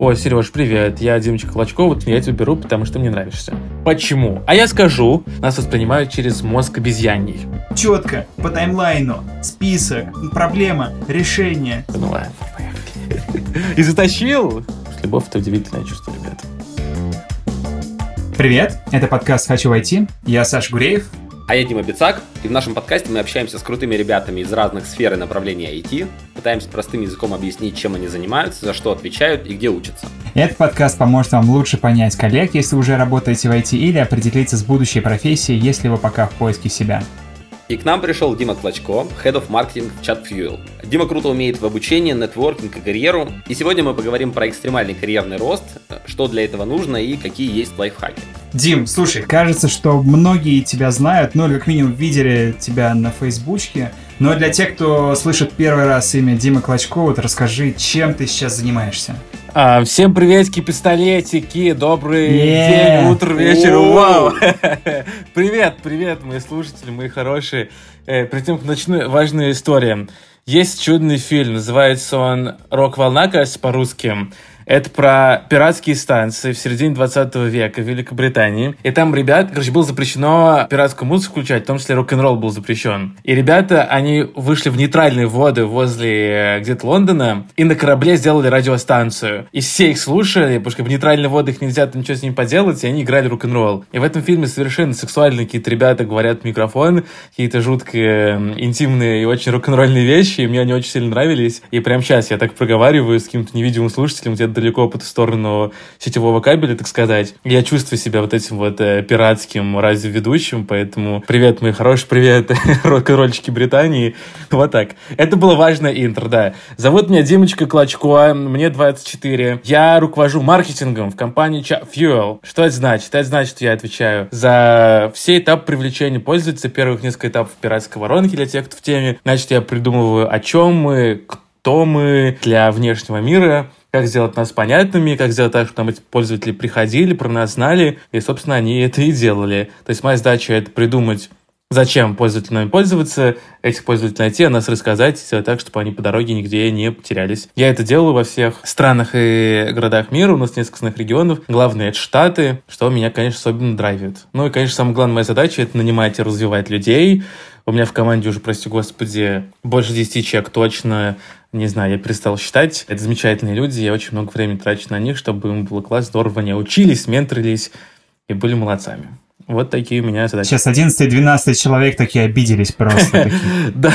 Ой, Сереж, привет, я Димочка Клочков, вот я тебя беру, потому что мне нравишься. Почему? А я скажу, нас воспринимают через мозг обезьяний. Четко, по таймлайну, список, проблема, решение. Ну ладно, поехали. И затащил? Любовь — это удивительное чувство, ребят. Привет, это подкаст «Хочу войти». Я Саша Гуреев. А я Дима Бицак, и в нашем подкасте мы общаемся с крутыми ребятами из разных сфер и направлений IT, пытаемся простым языком объяснить, чем они занимаются, за что отвечают и где учатся. Этот подкаст поможет вам лучше понять коллег, если уже работаете в IT, или определиться с будущей профессией, если вы пока в поиске себя. И к нам пришел Дима Клочко, Head of Marketing в ChatFuel. Дима круто умеет в обучении, нетворкинг и карьеру. И сегодня мы поговорим про экстремальный карьерный рост, что для этого нужно и какие есть лайфхаки. Дим, слушай, кажется, что многие тебя знают, ну или как минимум видели тебя на Фейсбучке. Но для тех, кто слышит первый раз имя Дима Клочко, вот расскажи, чем ты сейчас занимаешься? А, всем приветики, пистолетики, добрый yeah. день, утро, вечер, вау! привет, привет, мои слушатели, мои хорошие. Э, перед тем, как начну, важная история. Есть чудный фильм, называется он «Рок-волна», кажется, по-русски. Это про пиратские станции в середине 20 века в Великобритании. И там ребят, короче, было запрещено пиратскую музыку включать, в том числе рок-н-ролл был запрещен. И ребята, они вышли в нейтральные воды возле э, где-то Лондона и на корабле сделали радиостанцию. И все их слушали, потому что в нейтральных водах нельзя там ничего с ним поделать, и они играли рок-н-ролл. И в этом фильме совершенно сексуальные какие-то ребята говорят в микрофон, какие-то жуткие, интимные и очень рок-н-ролльные вещи, и мне они очень сильно нравились. И прямо сейчас я так проговариваю с каким-то невидимым слушателем где-то далеко по ту сторону сетевого кабеля, так сказать. Я чувствую себя вот этим вот э, пиратским радиоведущим, поэтому привет, мои хорошие, привет, рок-н-ролльчики Британии. Вот так. Это было важное интро, да. Зовут меня Димочка Клочко, мне 24. Я руковожу маркетингом в компании Fuel. Что это значит? Это значит, что я отвечаю за все этапы привлечения пользователя, первых несколько этапов пиратской воронки для тех, кто в теме. Значит, я придумываю, о чем мы, кто мы для внешнего мира, как сделать нас понятными, как сделать так, чтобы пользователи приходили, про нас знали, и, собственно, они это и делали. То есть моя задача — это придумать, зачем пользователям нами пользоваться, этих пользователей найти, о нас рассказать, сделать так, чтобы они по дороге нигде не потерялись. Я это делаю во всех странах и городах мира, у нас несколько основных регионов. Главное — это Штаты, что меня, конечно, особенно драйвит. Ну и, конечно, самая главная моя задача — это нанимать и развивать людей. У меня в команде уже, прости господи, больше 10 человек точно не знаю, я перестал считать. Это замечательные люди, я очень много времени трачу на них, чтобы им было класс, здорово, они учились, менторились и были молодцами. Вот такие у меня задачи. Сейчас 11 и 12 человек такие обиделись просто. Да.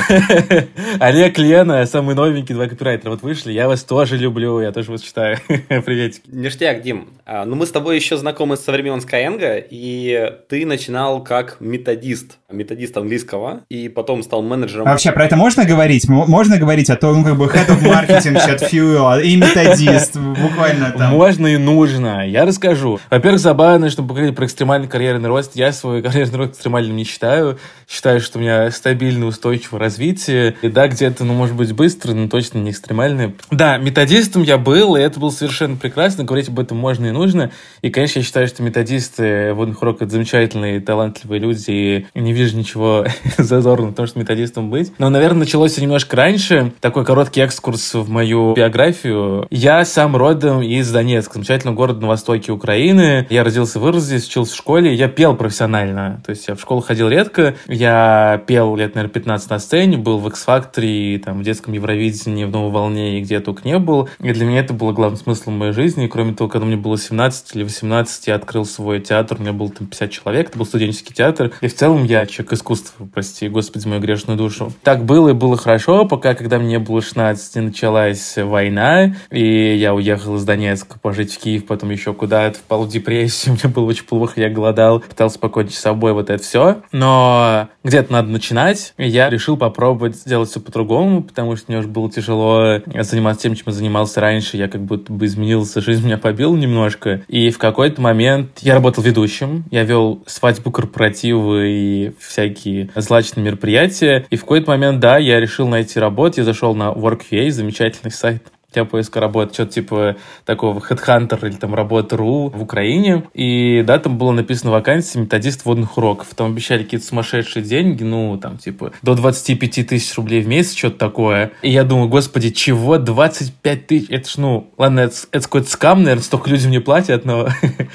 Олег, Лена, самый новенький два копирайтера вот вышли. Я вас тоже люблю, я тоже вас читаю. Приветики. Ништяк, Дим. А, ну, мы с тобой еще знакомы со времен Skyeng, и ты начинал как методист, методист английского, и потом стал менеджером. А вообще про это можно говорить? Можно говорить о том, как бы head of marketing, chat fuel и методист, буквально там. Можно и нужно. Я расскажу. Во-первых, забавно, чтобы поговорить про экстремальный карьерный рост, рост. Я свой карьерный рост экстремальным не считаю. Считаю, что у меня стабильное, устойчивое развитие. И да, где-то, ну, может быть, быстро, но точно не экстремальное. Да, методистом я был, и это было совершенно прекрасно. Говорить об этом можно и нужно. И, конечно, я считаю, что методисты водных урок это замечательные, талантливые люди. И не вижу ничего зазорного в том, что методистом быть. Но, наверное, началось все немножко раньше. Такой короткий экскурс в мою биографию. Я сам родом из Донецка, замечательного города на востоке Украины. Я родился, вырос здесь, учился в школе. Я пел профессионально. То есть я в школу ходил редко. Я пел лет, наверное, 15 на сцене, был в X-Factor, там, в детском Евровидении, в Новой волне и где только не был. И для меня это было главным смыслом моей жизни. Кроме того, когда мне было 17 или 18, я открыл свой театр, у меня было там 50 человек, это был студенческий театр. И в целом я человек искусства, прости, господи, мою грешную душу. Так было и было хорошо, пока, когда мне было 16, началась война, и я уехал из Донецка пожить в Киев, потом еще куда-то, впал в депрессию, мне было очень плохо, я голодал, пытался покончить с собой вот это все. Но где-то надо начинать. И я решил попробовать сделать все по-другому, потому что мне уже было тяжело заниматься тем, чем я занимался раньше. Я как будто бы изменился, жизнь меня побила немножко. И в какой-то момент я работал ведущим. Я вел свадьбу, корпоративы и всякие злачные мероприятия. И в какой-то момент, да, я решил найти работу. Я зашел на Work.ua, замечательный сайт для поиска работы, что-то типа такого Headhunter или там работа.ру в Украине. И да, там было написано вакансия методист водных уроков. Там обещали какие-то сумасшедшие деньги, ну, там, типа, до 25 тысяч рублей в месяц, что-то такое. И я думаю, господи, чего 25 тысяч? Это ж, ну, ладно, это, это какой-то скам, наверное, столько людям не платят, но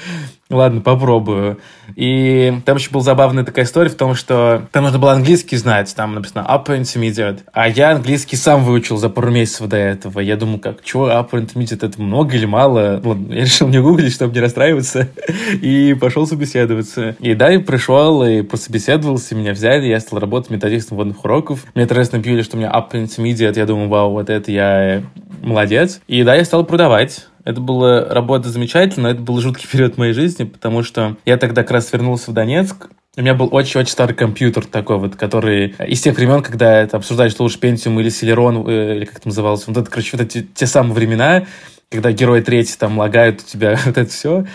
Ладно, попробую. И там еще была забавная такая история в том, что там нужно было английский знать, там написано Upper Intermediate, а я английский сам выучил за пару месяцев до этого. Я думал, как, что Upper Intermediate, это много или мало? Ладно, я решил не гуглить, чтобы не расстраиваться, и пошел собеседоваться. И да, и пришел, и прособеседовался, меня взяли, я стал работать методистом водных уроков. Мне интересно объявили, что у меня Upper Intermediate, я думаю, вау, вот это я молодец. И да, я стал продавать. Это была работа замечательная, это был жуткий период моей жизни, потому что я тогда как раз вернулся в Донецк, у меня был очень-очень старый компьютер такой вот, который из тех времен, когда это обсуждали, что лучше Pentium или Celeron, э, или как это называлось, вот это, короче, вот эти те самые времена, когда герои третий там лагают у тебя вот это все.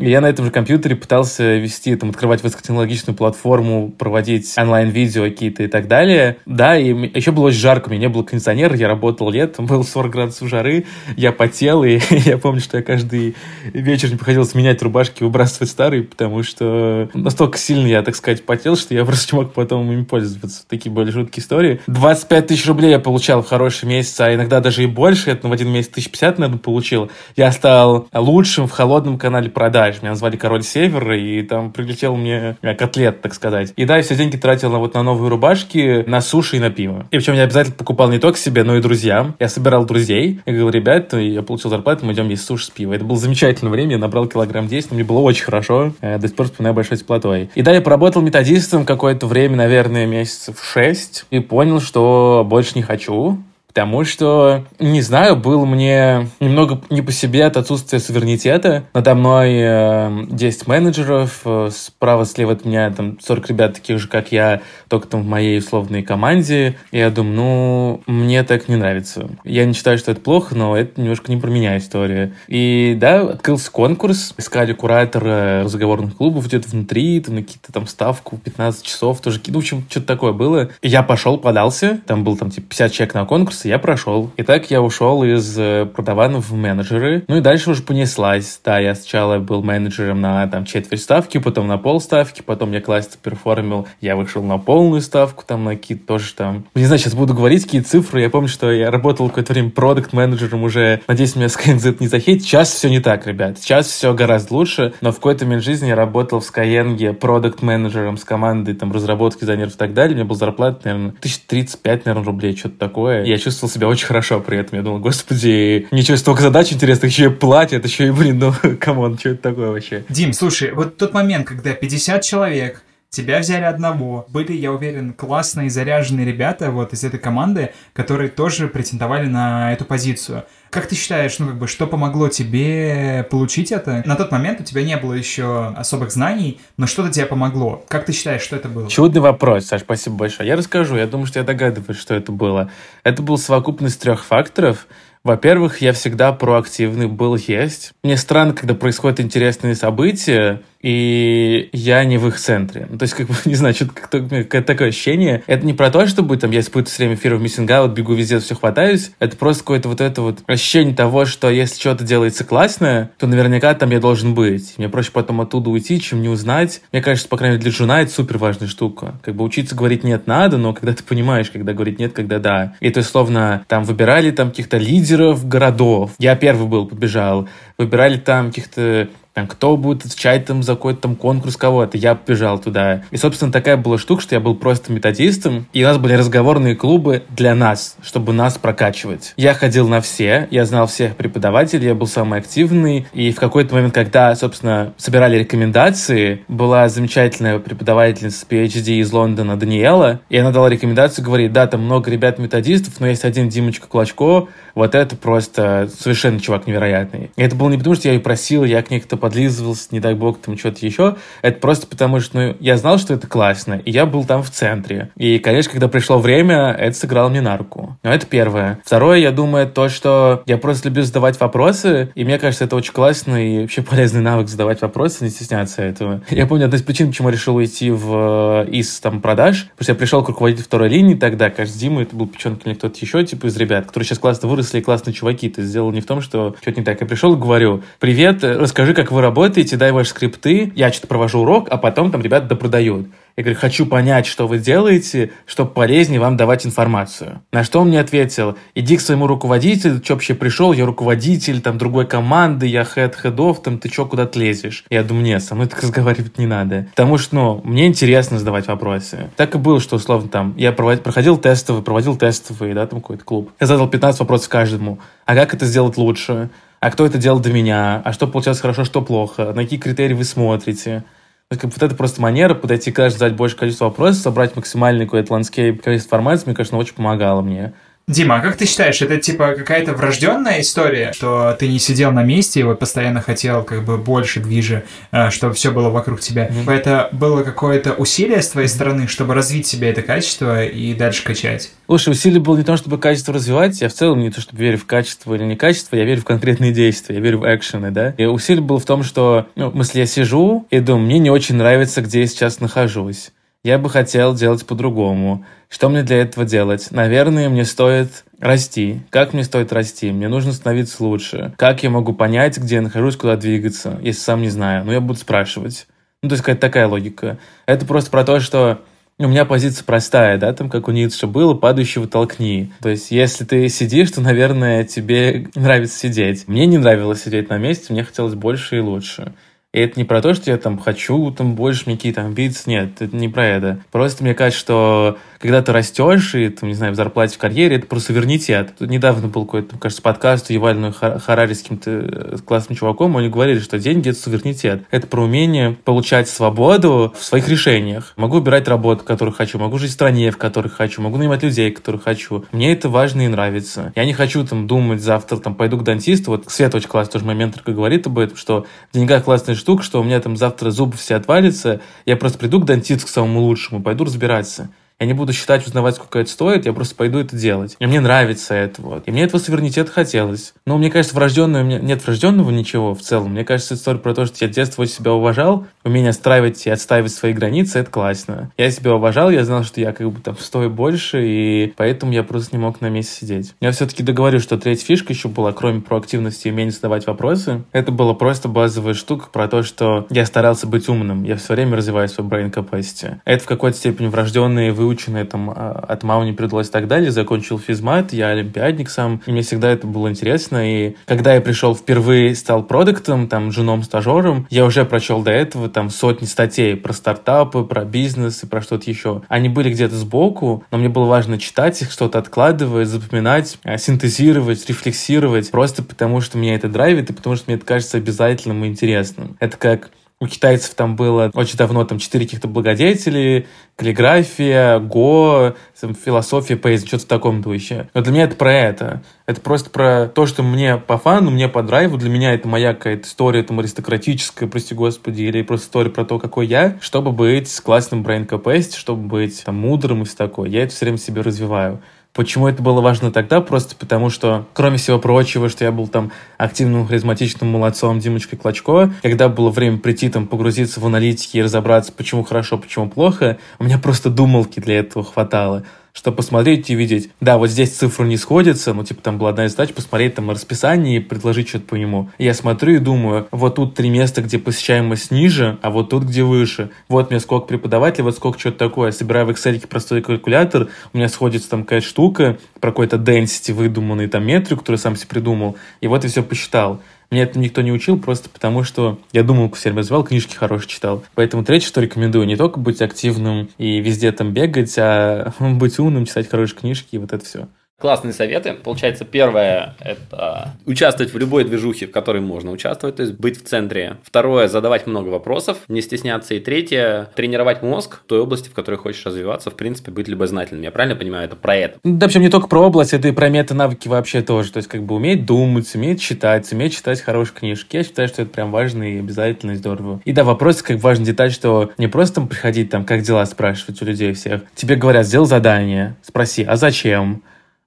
Я на этом же компьютере пытался вести, там, открывать высокотехнологичную платформу, проводить онлайн-видео какие-то и так далее. Да, и еще было очень жарко, у меня не было кондиционера, я работал летом, было 40 градусов жары, я потел, и я помню, что я каждый вечер не приходилось менять рубашки, выбрасывать старые, потому что настолько сильно я, так сказать, потел, что я просто не мог потом ими пользоваться. Такие были жуткие истории. 25 тысяч рублей я получал в хороший месяц, а иногда даже и больше, это в один месяц 1050, наверное, получил. Я стал лучшим в холодном канале продаж знаешь, меня назвали Король Севера, и там прилетел мне э, котлет, так сказать. И да, я все деньги тратил на вот на новые рубашки, на суши и на пиво. И причем я обязательно покупал не только себе, но и друзьям. Я собирал друзей. Я говорю, ребят, я получил зарплату, мы идем есть суши с пива. Это было замечательное время, я набрал килограмм 10, мне было очень хорошо. Я до сих пор вспоминаю большой теплотой. И да, я поработал методистом какое-то время, наверное, месяцев 6, и понял, что больше не хочу. Потому что, не знаю, было мне немного не по себе от отсутствия суверенитета. Надо мной э, 10 менеджеров, справа-слева от меня там 40 ребят таких же, как я, только там в моей условной команде. И я думаю, ну, мне так не нравится. Я не считаю, что это плохо, но это немножко не про меня история. И да, открылся конкурс, искали куратора разговорных клубов где-то внутри, там на какие-то там ставку 15 часов, тоже, ну, в общем, что-то такое было. И я пошел, подался, там был там типа 50 человек на конкурс, конкурс, я прошел. И так я ушел из э, продаванов в менеджеры. Ну и дальше уже понеслась. Да, я сначала был менеджером на там четверть ставки, потом на пол ставки, потом я классно перформил, я вышел на полную ставку, там на какие-то тоже там... Не знаю, сейчас буду говорить какие цифры. Я помню, что я работал какое-то время продукт менеджером уже. Надеюсь, меня Skyeng не захейтит. Сейчас все не так, ребят. Сейчас все гораздо лучше, но в какой-то момент жизни я работал в Skyeng продукт менеджером с командой там разработки дизайнеров и так далее. У меня был зарплата, наверное, 1035, наверное, рублей, что-то такое. Я чувствовал себя очень хорошо при этом. Я думал, господи, ничего, столько задач интересных, еще и платят, еще и, блин, ну, come on, что это такое вообще? Дим, слушай, вот тот момент, когда 50 человек Тебя взяли одного. Были, я уверен, классные заряженные ребята вот из этой команды, которые тоже претендовали на эту позицию. Как ты считаешь, ну как бы, что помогло тебе получить это? На тот момент у тебя не было еще особых знаний, но что-то тебе помогло. Как ты считаешь, что это было? Чудный вопрос, Саш, спасибо большое. Я расскажу. Я думаю, что я догадываюсь, что это было. Это был совокупность трех факторов – во-первых, я всегда проактивный был, есть. Мне странно, когда происходят интересные события, и я не в их центре. Ну, то есть, как бы, не знаю, что-то какое-то такое ощущение. Это не про то, чтобы там я испытываю все время of missing out, бегу везде, все хватаюсь. Это просто какое-то вот это вот ощущение того, что если что-то делается классное, то наверняка там я должен быть. Мне проще потом оттуда уйти, чем не узнать. Мне кажется, по крайней мере, для жена это супер важная штука. Как бы учиться говорить нет надо, но когда ты понимаешь, когда говорить нет, когда да. И то словно там выбирали там каких-то лидеров городов. Я первый был, побежал. Выбирали там каких-то там, кто будет отвечать там за какой-то там конкурс кого-то. Я побежал туда. И, собственно, такая была штука, что я был просто методистом, и у нас были разговорные клубы для нас, чтобы нас прокачивать. Я ходил на все, я знал всех преподавателей, я был самый активный, и в какой-то момент, когда, собственно, собирали рекомендации, была замечательная преподавательница PhD из Лондона Даниэла, и она дала рекомендацию, говорит, да, там много ребят-методистов, но есть один Димочка Клочко, вот это просто совершенно чувак невероятный. И это было не потому, что я ее просил, я к ней как-то подлизывался, не дай бог, там что-то еще. Это просто потому, что ну, я знал, что это классно, и я был там в центре. И, конечно, когда пришло время, это сыграло мне на руку. Но это первое. Второе, я думаю, то, что я просто люблю задавать вопросы, и мне кажется, это очень классно и вообще полезный навык задавать вопросы, не стесняться этого. Я помню, одна из причин, почему я решил уйти в э, из там продаж, потому что я пришел к руководителю второй линии тогда, кажется, Дима, это был Печенкин или кто-то еще, типа из ребят, которые сейчас классно выросли классные чуваки. Есть дело не в том, что что-то не так. Я пришел и говорю, привет, расскажи, как вы работаете, дай ваши скрипты, я что-то провожу урок, а потом там ребята допродают. Я говорю, хочу понять, что вы делаете, чтобы полезнее вам давать информацию. На что он мне ответил, иди к своему руководителю, что вообще пришел, я руководитель там другой команды, я хед хедов, там ты что, куда ты лезешь? Я думаю, нет, со мной так разговаривать не надо. Потому что, ну, мне интересно задавать вопросы. Так и было, что, условно, там, я проходил тестовый, проводил тестовый, да, там какой-то клуб. Я задал 15 вопросов каждому. А как это сделать лучше? А кто это делал до меня? А что получалось хорошо, что плохо? На какие критерии вы смотрите? Вот это просто манера подойти к задать больше количество вопросов, собрать максимальный какой-то landscape, количество информации, мне кажется, очень помогало мне. Дима, а как ты считаешь, это типа какая-то врожденная история, что ты не сидел на месте и вот постоянно хотел как бы больше движа, э, чтобы все было вокруг тебя? Mm-hmm. Это было какое-то усилие с твоей стороны, чтобы развить себе это качество и дальше качать? Слушай, усилие было не то, чтобы качество развивать, я в целом не то, чтобы верю в качество или не качество, я верю в конкретные действия, я верю в экшены, да. И усилие было в том, что, ну, в смысле, я сижу и думаю, мне не очень нравится, где я сейчас нахожусь. Я бы хотел делать по-другому. Что мне для этого делать? Наверное, мне стоит расти. Как мне стоит расти? Мне нужно становиться лучше. Как я могу понять, где я нахожусь, куда двигаться, если сам не знаю? Ну, я буду спрашивать. Ну, то есть какая-то такая логика. Это просто про то, что у меня позиция простая, да, там, как у Ницше было, падающего толкни. То есть, если ты сидишь, то, наверное, тебе нравится сидеть. Мне не нравилось сидеть на месте, мне хотелось больше и лучше. И это не про то, что я там хочу там больше, мне какие-то амбиции, нет, это не про это. Просто мне кажется, что когда ты растешь, и, там, не знаю, в зарплате, в карьере, это просто суверенитет. Тут недавно был какой-то, кажется, подкаст у Евальной Харари с каким-то э, классным чуваком, они говорили, что деньги — это суверенитет. Это про умение получать свободу в своих решениях. Могу убирать работу, которую хочу, могу жить в стране, в которой хочу, могу нанимать людей, которых хочу. Мне это важно и нравится. Я не хочу там думать завтра, там, пойду к дантисту. Вот Свет очень классный тоже момент только говорит об этом, что в деньгах классная штука, что у меня там завтра зубы все отвалятся, я просто приду к дантисту, к самому лучшему, пойду разбираться. Я не буду считать, узнавать, сколько это стоит, я просто пойду это делать. И мне нравится это вот. И мне этого суверенитета хотелось. Но мне кажется, врожденного, нет врожденного ничего в целом. Мне кажется, история про то, что я с детства себя уважал, умение отстраивать и отстаивать свои границы, это классно. Я себя уважал, я знал, что я как бы там стою больше, и поэтому я просто не мог на месте сидеть. Я все-таки договорю, что третья фишка еще была, кроме проактивности и умения задавать вопросы, это была просто базовая штука про то, что я старался быть умным. Я все время развиваю свой brain capacity. Это в какой-то степени врожденные вы выученное там а, от мамы не придалось и так далее. Закончил физмат, я олимпиадник сам, и мне всегда это было интересно. И когда я пришел впервые, стал продуктом, там, женом-стажером, я уже прочел до этого там сотни статей про стартапы, про бизнес и про что-то еще. Они были где-то сбоку, но мне было важно читать их, что-то откладывать, запоминать, а, синтезировать, рефлексировать, просто потому что меня это драйвит и потому что мне это кажется обязательным и интересным. Это как у китайцев там было очень давно там четыре каких-то благодетелей, каллиграфия, го, там, философия, поэзия, что-то в таком духе. Но для меня это про это. Это просто про то, что мне по фану, мне по драйву, для меня это моя какая-то история там аристократическая, прости господи, или просто история про то, какой я, чтобы быть классным capacity, чтобы быть там мудрым и все такое. Я это все время себе развиваю. Почему это было важно тогда? Просто потому, что, кроме всего прочего, что я был там активным, харизматичным молодцом Димочкой Клочко, когда было время прийти там погрузиться в аналитики и разобраться, почему хорошо, почему плохо, у меня просто думалки для этого хватало чтобы посмотреть и видеть, да, вот здесь цифры не сходятся, ну, типа, там была одна из задач, посмотреть там расписание и предложить что-то по нему. И я смотрю и думаю, вот тут три места, где посещаемость ниже, а вот тут, где выше. Вот мне сколько преподавателей, вот сколько что-то такое. Собираю в Excel простой калькулятор, у меня сходится там какая-то штука про какой-то density выдуманный там метрик, который сам себе придумал, и вот я все посчитал. Меня это никто не учил, просто потому что я думал, все время звал, книжки хорошие читал. Поэтому третье, что рекомендую, не только быть активным и везде там бегать, а быть умным, читать хорошие книжки и вот это все. Классные советы. Получается, первое – это участвовать в любой движухе, в которой можно участвовать, то есть быть в центре. Второе – задавать много вопросов, не стесняться. И третье – тренировать мозг в той области, в которой хочешь развиваться, в принципе, быть любознательным. Я правильно понимаю, это про это? Да, причем не только про область, это и про мета-навыки вообще тоже. То есть, как бы уметь думать, уметь читать, уметь читать хорошие книжки. Я считаю, что это прям важно и обязательно, и здорово. И да, вопрос, как важная деталь, что не просто там приходить, там, как дела спрашивать у людей всех. Тебе говорят, сделал задание, спроси, а зачем?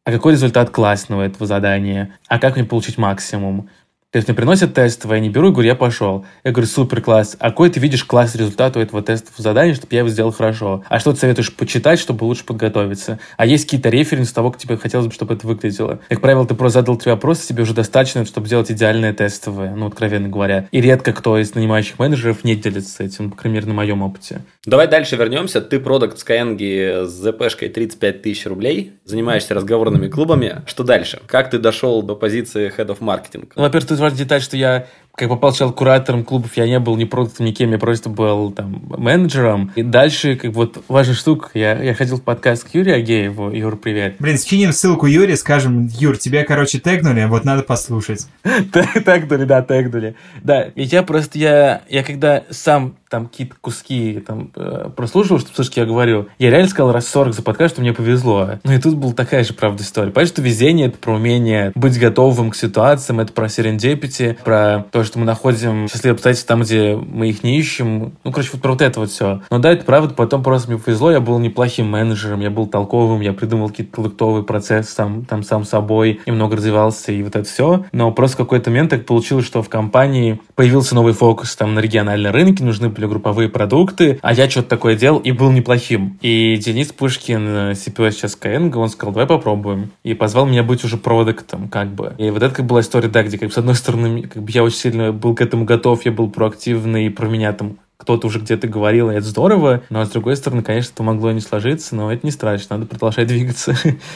А какой результат классного этого задания, а как мне получить максимум. То есть мне приносят тестовое, я не беру и говорю, я пошел. Я говорю, супер, класс. А какой ты видишь класс результата у этого тестового задания, чтобы я его сделал хорошо? А что ты советуешь почитать, чтобы лучше подготовиться? А есть какие-то референсы того, как тебе хотелось бы, чтобы это выглядело? Как правило, ты просто задал три вопроса, тебе уже достаточно, чтобы сделать идеальное тестовое, ну, откровенно говоря. И редко кто из нанимающих менеджеров не делится этим, по крайней мере, на моем опыте. Давай дальше вернемся. Ты продукт Skyeng с ЗПшкой 35 тысяч рублей, занимаешься разговорными клубами. Что дальше? Как ты дошел до позиции Head of Marketing? Ну, во-первых, тут важная деталь, что я как попал сначала куратором клубов, я не был ни продуктом, никем, я просто был там менеджером. И дальше, как вот важная штука, я, я ходил в подкаст к Юрию Агееву. Юр, привет. Блин, скинем ссылку Юре, скажем, Юр, тебя, короче, тегнули, вот надо послушать. Тегнули, да, тегнули. Да, и я просто, я, я когда сам там какие-то куски там э, прослушивал, что слушай, я говорю, я реально сказал раз 40 за подкаст, что мне повезло. Ну и тут была такая же, правда, история. Понимаешь, что везение — это про умение быть готовым к ситуациям, это про серендипити, про то, что мы находим счастливые обстоятельства там, где мы их не ищем. Ну, короче, вот про вот это вот все. Но да, это правда, потом просто мне повезло, я был неплохим менеджером, я был толковым, я придумал какие-то коллектовые процессы там, там сам собой, немного развивался и вот это все. Но просто в какой-то момент так получилось, что в компании появился новый фокус там на региональные рынки, нужны были групповые продукты, а я что-то такое делал и был неплохим. И Денис Пушкин, CPO сейчас КНГ, он сказал, давай попробуем. И позвал меня быть уже продуктом, как бы. И вот это как была история, да, где, как бы, с одной стороны, как бы я очень сильно был к этому готов, я был проактивный, и про меня там кто-то уже где-то говорил, и это здорово, но с другой стороны, конечно, это могло не сложиться, но это не страшно, надо продолжать двигаться.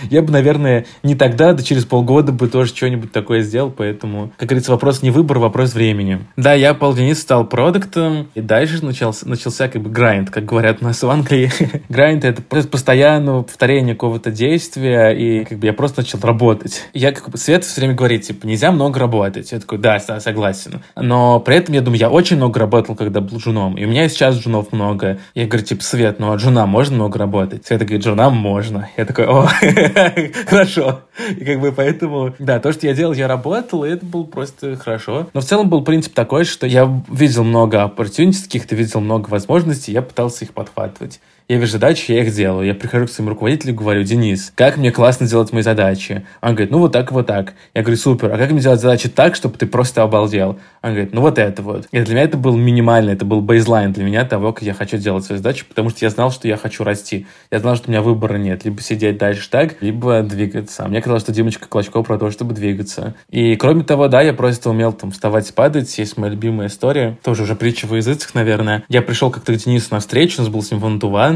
Я бы, наверное, не тогда, да через полгода бы тоже что-нибудь такое сделал, поэтому, как говорится, вопрос не выбор, вопрос времени. Да, я полдениц стал продуктом, и дальше начался, начался как бы грайнд, как говорят у нас в Англии. грайнд — это просто постоянное повторение какого-то действия, и как бы я просто начал работать. Я как бы Свет все время говорит, типа, нельзя много работать. Я такой, да, согласен. Но при этом, я думаю, я очень много работал, когда был женом. И у меня сейчас джунов много. Я говорю, типа, Свет, ну а джуна можно много работать? Света говорит, джуна можно. Я такой, о, хорошо. И как бы поэтому, да, то, что я делал, я работал, и это было просто хорошо. Но в целом был принцип такой, что я видел много opportunities, каких-то видел много возможностей, я пытался их подхватывать я вижу задачи, я их делаю. Я прихожу к своему руководителю и говорю, Денис, как мне классно делать мои задачи? Он говорит, ну вот так, вот так. Я говорю, супер, а как мне делать задачи так, чтобы ты просто обалдел? Он говорит, ну вот это вот. И для меня это был минимально, это был бейзлайн для меня того, как я хочу делать свои задачи, потому что я знал, что я хочу расти. Я знал, что у меня выбора нет. Либо сидеть дальше так, либо двигаться. А мне казалось, что Димочка Клочков про то, чтобы двигаться. И кроме того, да, я просто умел там вставать, падать. Есть моя любимая история, тоже уже притча в языцах, наверное. Я пришел как-то к Денису на встречу, у нас был с ним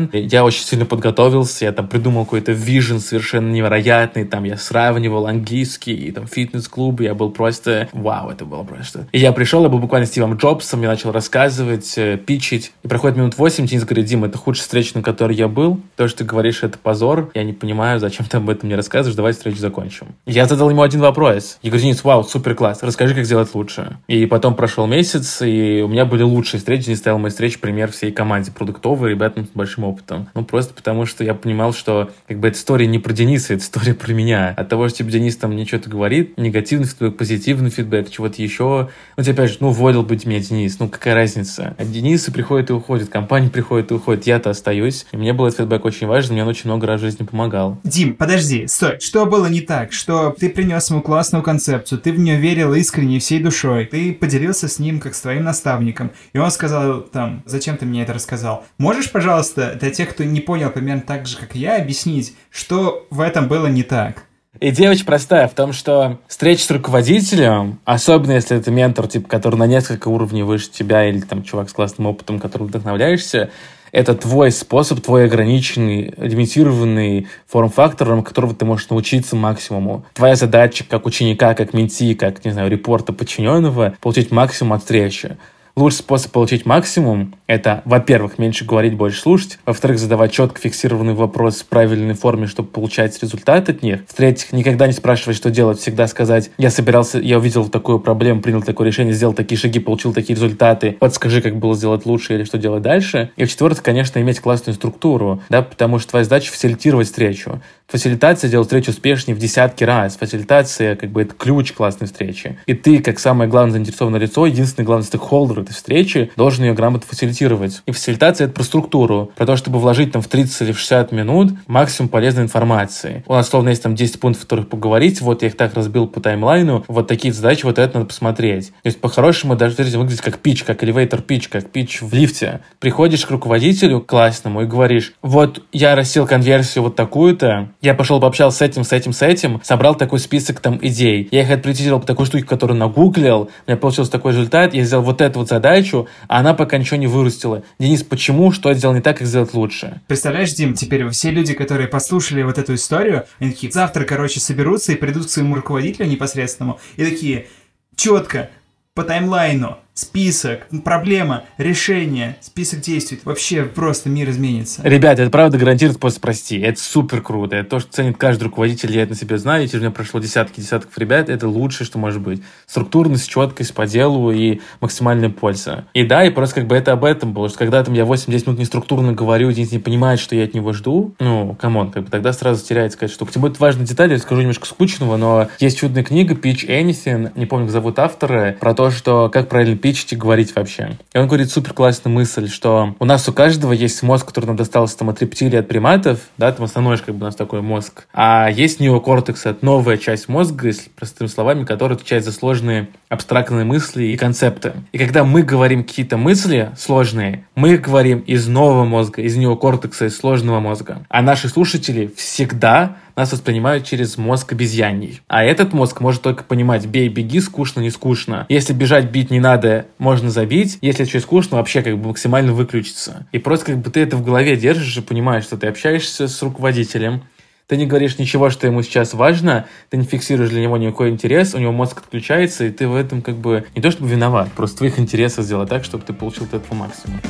ван я очень сильно подготовился, я там придумал какой-то вижен совершенно невероятный, там я сравнивал английский и там фитнес-клубы, я был просто, вау, это было просто. И я пришел, я был буквально Стивом Джобсом, я начал рассказывать, э, питчить, и проходит минут 8, Денис говорит, Дима, это худшая встреча, на которой я был, то, что ты говоришь, это позор, я не понимаю, зачем ты об этом мне рассказываешь, давай встречу закончим. Я задал ему один вопрос, я говорю, Денис, вау, супер класс, расскажи, как сделать лучше. И потом прошел месяц, и у меня были лучшие встречи, Денис ставил мои встречи пример всей команде, продуктовые, ребятам с большим опытом. Ну, просто потому что я понимал, что как бы эта история не про Дениса, это история про меня. От того, что типа Денис там мне что-то говорит, негативный фидбэк, позитивный фидбэк, чего-то еще. Ну, тебе опять же, ну, уволил бы меня Денис, ну, какая разница? А Денисы приходят и уходят, компания приходит и уходит, я-то остаюсь. И мне был этот фидбэк очень важен, мне он очень много раз в жизни помогал. Дим, подожди, стой, что было не так? Что ты принес ему классную концепцию, ты в нее верил искренне всей душой, ты поделился с ним как с твоим наставником, и он сказал там, зачем ты мне это рассказал? Можешь, пожалуйста, для тех, кто не понял примерно так же, как я, объяснить, что в этом было не так? Идея очень простая в том, что встреча с руководителем, особенно если это ментор, типа, который на несколько уровней выше тебя, или там чувак с классным опытом, которым вдохновляешься, это твой способ, твой ограниченный, лимитированный форм-фактором, которого ты можешь научиться максимуму. Твоя задача как ученика, как менти, как, не знаю, репорта подчиненного, получить максимум от встречи. Лучший способ получить максимум – это, во-первых, меньше говорить, больше слушать, во-вторых, задавать четко фиксированный вопрос в правильной форме, чтобы получать результат от них, в-третьих, никогда не спрашивать, что делать, всегда сказать, я собирался, я увидел такую проблему, принял такое решение, сделал такие шаги, получил такие результаты, подскажи, как было сделать лучше или что делать дальше. И в-четвертых, конечно, иметь классную структуру, да, потому что твоя задача фасилитировать встречу. Фасилитация делает встречу успешнее в десятки раз. Фасилитация, как бы, это ключ классной встречи. И ты, как самое главное заинтересованное лицо, единственный главный стейкхолдер этой встречи, должен ее грамотно фасилитировать. И фасилитация — это про структуру, про то, чтобы вложить там в 30 или в 60 минут максимум полезной информации. У нас, словно, есть там 10 пунктов, которых поговорить, вот я их так разбил по таймлайну, вот такие задачи, вот это надо посмотреть. То есть, по-хорошему, даже это выглядит как пич, как элевейтор пич, как пич в лифте. Приходишь к руководителю классному и говоришь, вот я рассел конверсию вот такую-то, я пошел пообщался с этим, с этим, с этим, собрал такой список там идей. Я их отпретизировал по такой штуке, которую нагуглил, у меня получился такой результат, я сделал вот эту вот задачу, а она пока ничего не вырастила. Денис, почему? Что я сделал не так, как сделать лучше? Представляешь, Дим, теперь все люди, которые послушали вот эту историю, они такие, завтра, короче, соберутся и придут к своему руководителю непосредственному, и такие, четко, по таймлайну, список, проблема, решение, список действий. Вообще просто мир изменится. Ребят, это правда гарантирует после прости. Это супер круто. Это то, что ценит каждый руководитель, я это на себе знаю. У меня прошло десятки десятков ребят. Это лучшее, что может быть. Структурность, четкость по делу и максимальная польза. И да, и просто как бы это об этом было. Что когда там я 8-10 минут неструктурно говорю, Денис не понимает, что я от него жду, ну, come on, как бы тогда сразу теряется какая-то штука. Тем более, это важная деталь, я скажу немножко скучного, но есть чудная книга Pitch Anything, не помню, как зовут автора, про то, что как правильно пичить и говорить вообще. И он говорит супер классную мысль, что у нас у каждого есть мозг, который нам достался там от рептилий, от приматов, да, там основной как бы у нас такой мозг, а есть неокортекс, это новая часть мозга, если простыми словами, которая отвечает за сложные абстрактные мысли и концепты. И когда мы говорим какие-то мысли сложные, мы говорим из нового мозга, из неокортекса, из сложного мозга. А наши слушатели всегда нас воспринимают через мозг обезьяний. А этот мозг может только понимать, бей, беги, скучно, не скучно. Если бежать, бить не надо, можно забить. Если что скучно, вообще как бы максимально выключиться. И просто как бы ты это в голове держишь и понимаешь, что ты общаешься с руководителем, ты не говоришь ничего, что ему сейчас важно, ты не фиксируешь для него никакой интерес, у него мозг отключается, и ты в этом как бы не то чтобы виноват, просто твоих интересов сделать так, чтобы ты получил от этого максимум.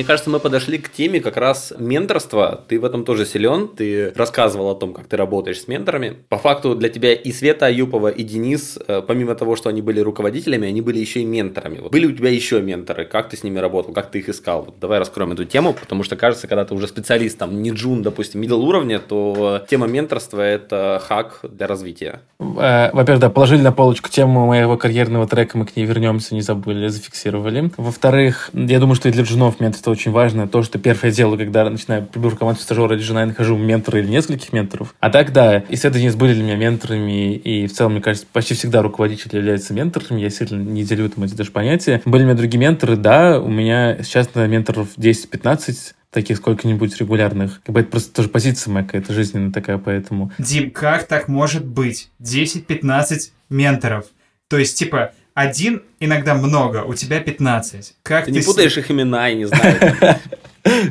Мне кажется, мы подошли к теме как раз менторства. Ты в этом тоже силен. Ты рассказывал о том, как ты работаешь с менторами. По факту для тебя и Света Аюпова, и Денис, э, помимо того, что они были руководителями, они были еще и менторами. Вот были у тебя еще менторы? Как ты с ними работал? Как ты их искал? Вот давай раскроем эту тему, потому что кажется, когда ты уже специалист, там, не джун, допустим, middle уровня, то тема менторства – это хак для развития. Э, во-первых, да, положили на полочку тему моего карьерного трека, мы к ней вернемся, не забыли, зафиксировали. Во-вторых, я думаю, что и для джунов менторство это очень важно. То, что первое дело, когда начинаю приберу команду стажера или жена, я нахожу ментора или нескольких менторов. А так, да, исследования были для меня менторами, и в целом, мне кажется, почти всегда руководители являются менторами, я сильно не делю там эти даже понятия. Были у меня другие менторы, да, у меня сейчас на менторов 10-15, таких сколько-нибудь регулярных. Как бы это просто тоже позиция моя какая-то жизненная такая, поэтому... Дим, как так может быть? 10-15 менторов. То есть, типа, один иногда много, у тебя 15. Как ты, ты не путаешь их имена, я не знаю.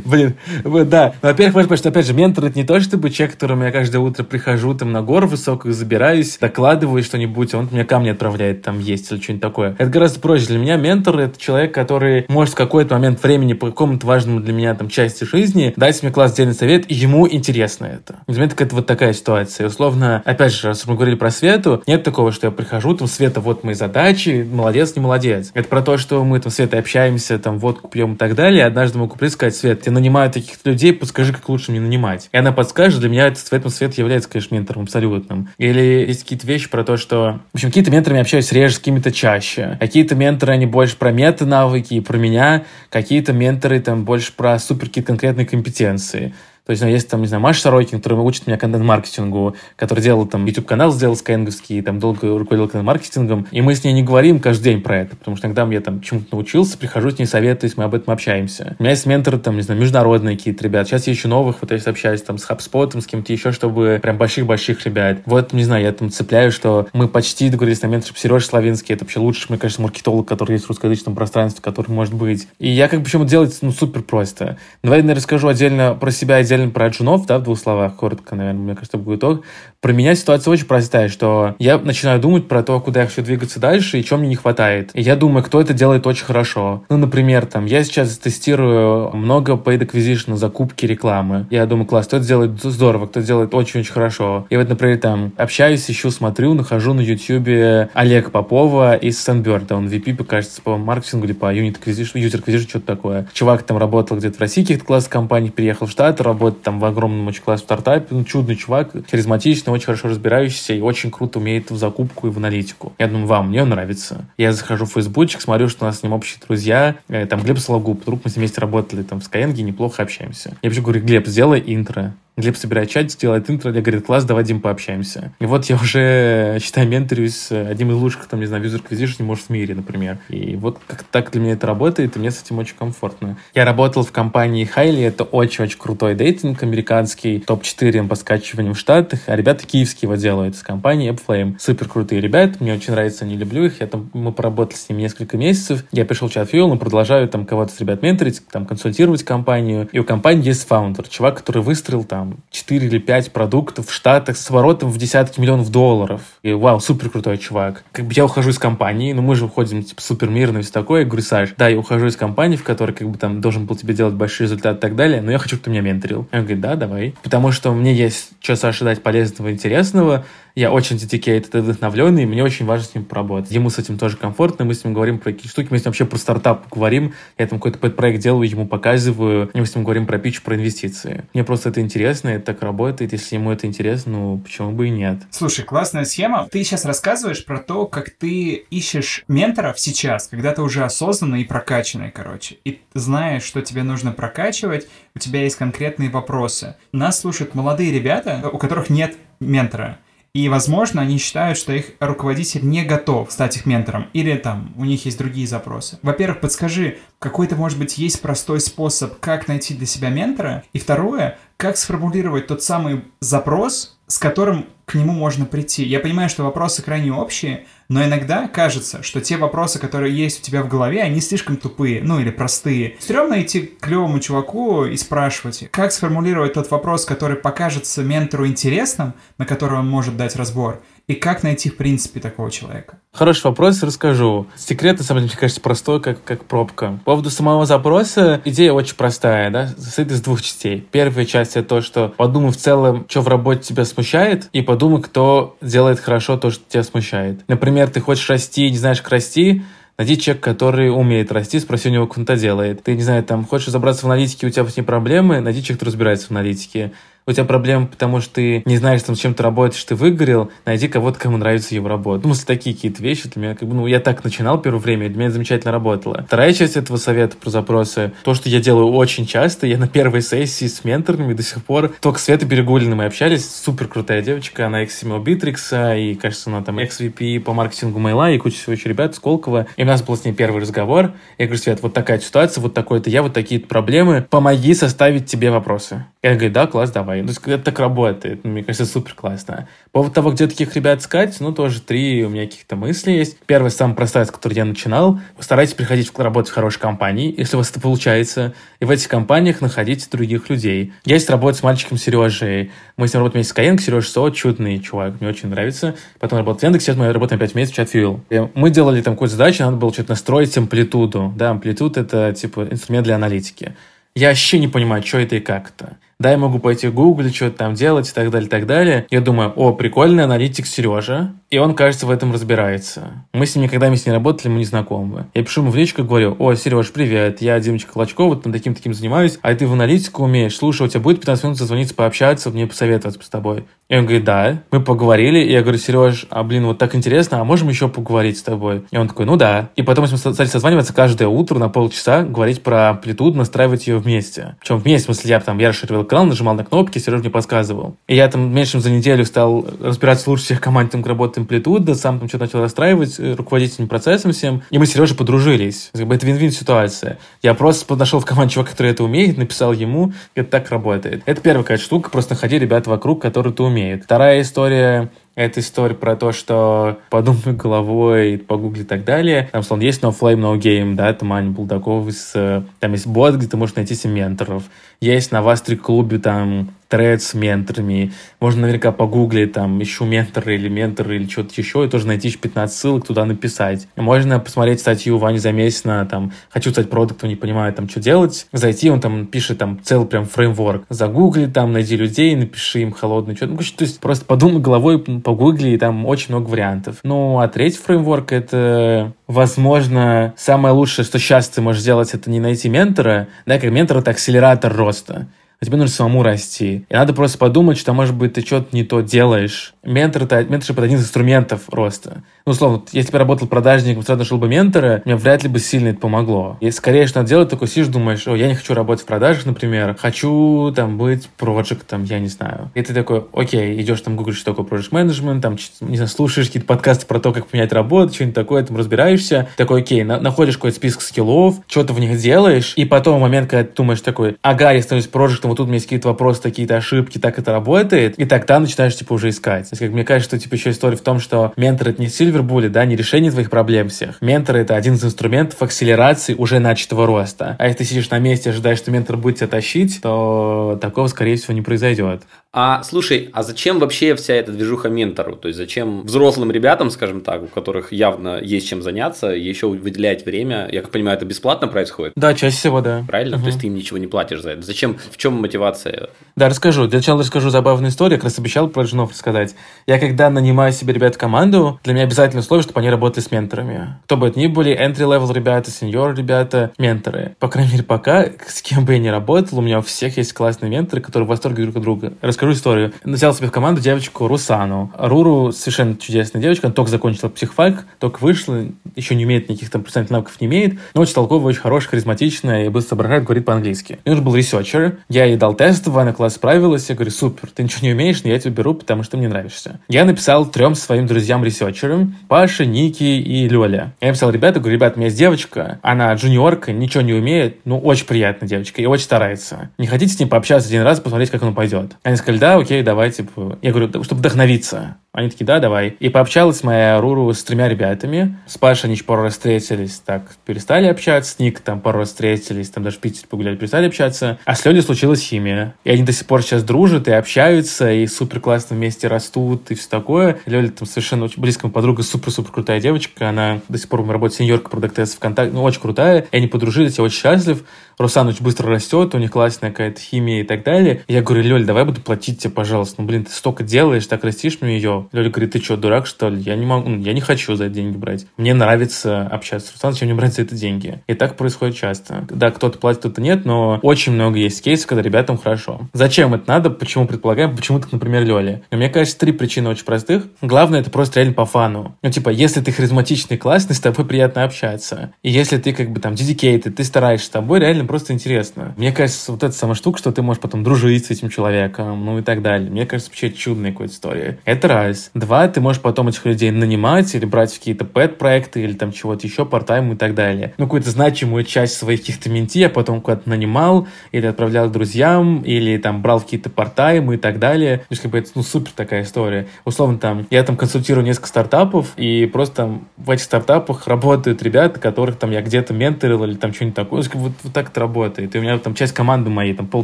Блин, да. Ну, во-первых, важно что, опять же, ментор это не то, чтобы человек, которому я каждое утро прихожу, там, на гору высокую забираюсь, докладываю что-нибудь, он мне камни отправляет там есть или что-нибудь такое. Это гораздо проще. Для меня ментор — это человек, который может в какой-то момент времени по какому-то важному для меня там части жизни дать мне класс отдельный совет, и ему интересно это. Для меня это вот такая ситуация. условно, опять же, раз мы говорили про Свету, нет такого, что я прихожу, там, Света, вот мои задачи, молодец, не молодец. Это про то, что мы там, Света, общаемся, там, водку пьем и так далее, однажды могу прийти сказать, Свет, тебе нанимают таких людей, подскажи, как лучше мне нанимать. И она подскажет, для меня это, в этом свет является, конечно, ментором абсолютным. Или есть какие-то вещи про то, что... В общем, какие-то менторами общаюсь реже, с какими-то чаще. Какие-то менторы, они больше про мета-навыки и про меня. Какие-то менторы там больше про супер какие-то конкретные компетенции. То есть, ну, есть там, не знаю, Маша Сорокин, который учит меня контент-маркетингу, который делал там YouTube-канал, сделал скайнговский, там долго руководил контент-маркетингом, и мы с ней не говорим каждый день про это, потому что иногда я там чему-то научился, прихожу с ней советуюсь, мы об этом общаемся. У меня есть менторы, там, не знаю, международные какие-то ребят. Сейчас я ищу новых, вот я общаюсь там с HubSpot, с кем-то еще, чтобы прям больших-больших ребят. Вот, не знаю, я там цепляю, что мы почти договорились на менторшип Сережа Славинский, это вообще лучший, мне кажется, маркетолог, который есть в русскоязычном пространстве, который может быть. И я как бы почему делать, ну, супер просто. Давай, наверное, расскажу отдельно про себя, отдельно говорили про джунов, да, в двух словах, коротко, наверное, мне кажется, будет итог. Про меня ситуация очень простая, что я начинаю думать про то, куда я хочу двигаться дальше и чего мне не хватает. И я думаю, кто это делает очень хорошо. Ну, например, там, я сейчас тестирую много paid acquisition, закупки рекламы. Я думаю, класс, кто это делает здорово, кто делает очень-очень хорошо. И вот, например, там, общаюсь, ищу, смотрю, нахожу на YouTube Олег Попова из Sunbird. Он VP, кажется, по маркетингу или по unit acquisition, user acquisition, что-то такое. Чувак там работал где-то в России, каких-то классных компаний, переехал в Штаты, работает там в огромном очень классном стартапе. Ну, чудный чувак, харизматичный, очень хорошо разбирающийся и очень круто умеет в закупку и в аналитику. Я думаю, вам, мне нравится. Я захожу в фейсбучик, смотрю, что у нас с ним общие друзья. Э, там Глеб Сологуб, вдруг мы вместе работали там в Skyeng, неплохо общаемся. Я вообще говорю, Глеб, сделай интро. Глеб собирает чат, делает интро, я говорит, класс, давай, Дим, пообщаемся. И вот я уже, считаю, менторюсь с одним из лучших, там, не знаю, user acquisition, может, в мире, например. И вот как так для меня это работает, и мне с этим очень комфортно. Я работал в компании Хайли, это очень-очень крутой дейтинг американский, топ-4 по скачиваниям в Штатах, а ребята киевские его делают с компании AppFlame. Супер крутые ребята, мне очень нравится, не люблю их, я там, мы поработали с ними несколько месяцев, я пришел в чат Fuel, но продолжаю там кого-то с ребят менторить, там, консультировать компанию, и у компании есть фаундер, чувак, который выстроил там 4 или 5 продуктов в Штатах с оборотом в десятки миллионов долларов. И вау, супер крутой чувак. Как бы я ухожу из компании, ну мы же уходим типа супер мирно и все такое. Я говорю, Саш, да, я ухожу из компании, в которой как бы там должен был тебе делать большие результаты и так далее, но я хочу, чтобы ты меня менторил. Он говорит, да, давай. Потому что мне есть что Саше дать полезного, интересного, я очень dedicated и вдохновленный, и мне очень важно с ним поработать. Ему с этим тоже комфортно, мы с ним говорим про какие штуки, мы с ним вообще про стартап говорим, я там какой-то проект делаю, ему показываю, и мы с ним говорим про пич, про инвестиции. Мне просто это интересно, это так работает, если ему это интересно, ну, почему бы и нет. Слушай, классная схема. Ты сейчас рассказываешь про то, как ты ищешь менторов сейчас, когда ты уже осознанный и прокачанный, короче, и знаешь, что тебе нужно прокачивать, у тебя есть конкретные вопросы. Нас слушают молодые ребята, у которых нет ментора. И, возможно, они считают, что их руководитель не готов стать их ментором. Или там у них есть другие запросы. Во-первых, подскажи, какой-то, может быть, есть простой способ, как найти для себя ментора? И второе, как сформулировать тот самый запрос, с которым к нему можно прийти. Я понимаю, что вопросы крайне общие, но иногда кажется, что те вопросы, которые есть у тебя в голове, они слишком тупые, ну или простые. Стремно идти к клевому чуваку и спрашивать, как сформулировать тот вопрос, который покажется ментору интересным, на который он может дать разбор, и как найти, в принципе, такого человека? Хороший вопрос, расскажу. Секрет, на самом деле, мне кажется, простой, как, как пробка. По поводу самого запроса, идея очень простая, да, состоит из двух частей. Первая часть — это то, что подумай в целом, что в работе тебя смущает, и подумай, кто делает хорошо то, что тебя смущает. Например, ты хочешь расти, не знаешь, как расти, Найди человека, который умеет расти, спроси у него, как он это делает. Ты, не знаю, там, хочешь разобраться в аналитике, у тебя с ней проблемы, найди человека, который разбирается в аналитике у тебя проблемы, потому что ты не знаешь, там, с чем ты работаешь, ты выгорел, найди кого-то, кому нравится его работа. Ну, такие какие-то вещи для меня, как бы, ну, я так начинал первое время, и для меня замечательно работало. Вторая часть этого совета про запросы, то, что я делаю очень часто, я на первой сессии с менторами до сих пор, только Света Берегулина мы общались, супер крутая девочка, она XML Bittrex, и, кажется, она там XVP по маркетингу мейла, и куча всего еще ребят, Сколково. И у нас был с ней первый разговор. Я говорю, Свет, вот такая ситуация, вот такой-то я, вот такие проблемы, помоги составить тебе вопросы. Я говорю, да, класс, давай. Ну, это так работает. Мне кажется, супер классно. По поводу того, где таких ребят искать, ну, тоже три у меня каких-то мысли есть. Первая, самая простая, с которой я начинал. Старайтесь приходить работать в хорошей компании, если у вас это получается. И в этих компаниях находите других людей. Я есть работать с мальчиком Сережей. Мы с ним работаем вместе с Каен. Сережа Со, чудный чувак, мне очень нравится. Потом работал в Яндексе, сейчас мы работаем 5 месяцев в ChatFuel. Мы делали там какую-то задачу, надо было что-то настроить амплитуду. Да, амплитуд — это, типа, инструмент для аналитики. Я вообще не понимаю, что это и как-то да, я могу пойти в Google, что-то там делать и так далее, и так далее. Я думаю, о, прикольный аналитик Сережа, и он, кажется, в этом разбирается. Мы с ним никогда вместе не работали, мы не знакомы. Я пишу ему в личку и говорю, о, Сереж, привет, я Димочка вот над таким-таким занимаюсь, а ты в аналитику умеешь, слушай, у тебя будет 15 минут созвониться, пообщаться, мне посоветоваться с тобой. И он говорит, да. Мы поговорили, и я говорю, Сереж, а блин, вот так интересно, а можем еще поговорить с тобой? И он такой, ну да. И потом мы стали созваниваться каждое утро на полчаса, говорить про амплитуду, настраивать ее вместе. Причем вместе, в смысле, я там, я расширил экран, нажимал на кнопки, Сереж мне подсказывал. И я там меньше за неделю стал разбираться лучше всех команд, там, работы амплитуда, сам там что-то начал расстраивать, э, руководить этим процессом всем. И мы с Сережей подружились. Это вин-вин ситуация. Я просто нашел в команде чувака, который это умеет, написал ему, это так работает. Это первая какая-то штука, просто находи ребят вокруг, которые это умеют. Вторая история Это история про то, что подумай головой, погугли и так далее. Там, словно, есть No Flame, No Game, да, там Аня Булдакова, с, там есть бот, где ты можешь найти себе менторов. Есть на Вастри клубе там тред с менторами. Можно наверняка погуглить, там, ищу ментора или ментора или что-то еще, и тоже найти 15 ссылок туда написать. Можно посмотреть статью Вани Замесина, там, хочу стать продуктом, не понимаю, там, что делать. Зайти, он там пишет, там, целый прям фреймворк. Загугли, там, найди людей, напиши им холодный что-то. Ну, то есть просто подумай головой, погугли, и там очень много вариантов. Ну, а третий фреймворк — это, возможно, самое лучшее, что сейчас ты можешь сделать, это не найти ментора, да, как ментор — это акселератор роста а тебе нужно самому расти. И надо просто подумать, что, может быть, ты что-то не то делаешь. Ментор это, менторшип это один из инструментов роста. Ну, условно, если бы я работал продажником, сразу нашел бы ментора, мне вряд ли бы сильно это помогло. И скорее, что надо делать, такой сидишь, думаешь, о, я не хочу работать в продажах, например, хочу там быть проектом, я не знаю. И ты такой, окей, идешь там гуглишь, что такое project management, там, не знаю, слушаешь какие-то подкасты про то, как поменять работу, что-нибудь такое, там разбираешься, такой, окей, на- находишь какой-то список скиллов, что-то в них делаешь, и потом в момент, когда ты думаешь такой, ага, я становлюсь проектом, вот тут у меня есть какие-то вопросы, какие-то ошибки, так это работает, и тогда начинаешь, типа, уже искать. То есть, как мне кажется, что, типа, еще история в том, что ментор — это не silver буллет, да, не решение твоих проблем всех. Ментор — это один из инструментов акселерации уже начатого роста. А если ты сидишь на месте, ожидаешь, что ментор будет тебя тащить, то такого, скорее всего, не произойдет. А слушай, а зачем вообще вся эта движуха ментору? То есть зачем взрослым ребятам, скажем так, у которых явно есть чем заняться, еще выделять время? Я как понимаю, это бесплатно происходит? Да, чаще всего, да. Правильно? Угу. То есть ты им ничего не платишь за это. Зачем? В чем мотивация? Да, расскажу. Для начала расскажу забавную историю. Как раз обещал про женов рассказать. Я когда нанимаю себе ребят в команду, для меня обязательно условие, чтобы они работали с менторами. Кто бы это ни были, entry-level ребята, senior ребята, менторы. По крайней мере, пока, с кем бы я ни работал, у меня у всех есть классные менторы, которые в восторге друг от друга расскажу историю. Взял себе в команду девочку Русану. Руру совершенно чудесная девочка, она только закончила психфак, только вышла, еще не умеет никаких там профессиональных навыков не имеет, но очень толковая, очень хорошая, харизматичная и быстро соображает, говорит по-английски. Мне нужен был researcher, я ей дал тест, класс справилась, я говорю, супер, ты ничего не умеешь, но я тебя беру, потому что мне нравишься. Я написал трем своим друзьям-ресерчерам, Паше, Ники и Лёля. Я написал, ребята, говорю, ребят, у меня есть девочка, она джуниорка, ничего не умеет, ну, очень приятная девочка и очень старается. Не хотите с ней пообщаться один раз, посмотреть, как оно пойдет? Они сказали, да, окей, давай, типа. Я говорю, чтобы вдохновиться. Они такие, да, давай. И пообщалась моя Руру с тремя ребятами. С Пашей они еще пару раз встретились, так, перестали общаться. С Ник там пару раз встретились, там даже в Питере погуляли, перестали общаться. А с Лёлей случилась химия. И они до сих пор сейчас дружат и общаются, и супер классно вместе растут, и все такое. Лёля там совершенно очень близкая подруга, супер-супер крутая девочка. Она до сих пор работает сеньорка продуктес ВКонтакте, ну, очень крутая. И они подружились, я очень счастлив. Руслан очень быстро растет, у них классная какая-то химия и так далее. Я говорю, Лёль, давай буду платить тебе, пожалуйста. Ну, блин, ты столько делаешь, так растишь мне ее. Лёля говорит, ты что, дурак, что ли? Я не могу, ну, я не хочу за это деньги брать. Мне нравится общаться с Русланом, зачем мне брать за это деньги? И так происходит часто. Да, кто-то платит, кто-то нет, но очень много есть кейсов, когда ребятам хорошо. Зачем это надо? Почему предполагаем? Почему так, например, Лёля? Но мне кажется, три причины очень простых. Главное, это просто реально по фану. Ну, типа, если ты харизматичный, классный, с тобой приятно общаться. И если ты как бы там dedicated, ты стараешься, с тобой реально просто интересно. Мне кажется, вот эта самая штука, что ты можешь потом дружить с этим человеком, ну и так далее. Мне кажется, вообще чудная какая-то история. Это раз. Два, ты можешь потом этих людей нанимать или брать какие-то пэт-проекты или там чего-то еще, партайм и так далее. Ну, какую-то значимую часть своих каких-то менти я потом куда-то нанимал или отправлял друзьям, или там брал какие-то партаймы и так далее. То есть, как бы это, ну, супер такая история. Условно, там, я там консультирую несколько стартапов, и просто там в этих стартапах работают ребята, которых там я где-то менторил или там что-нибудь такое. Вот, вот так это работает. И у меня там часть команды моей, там пол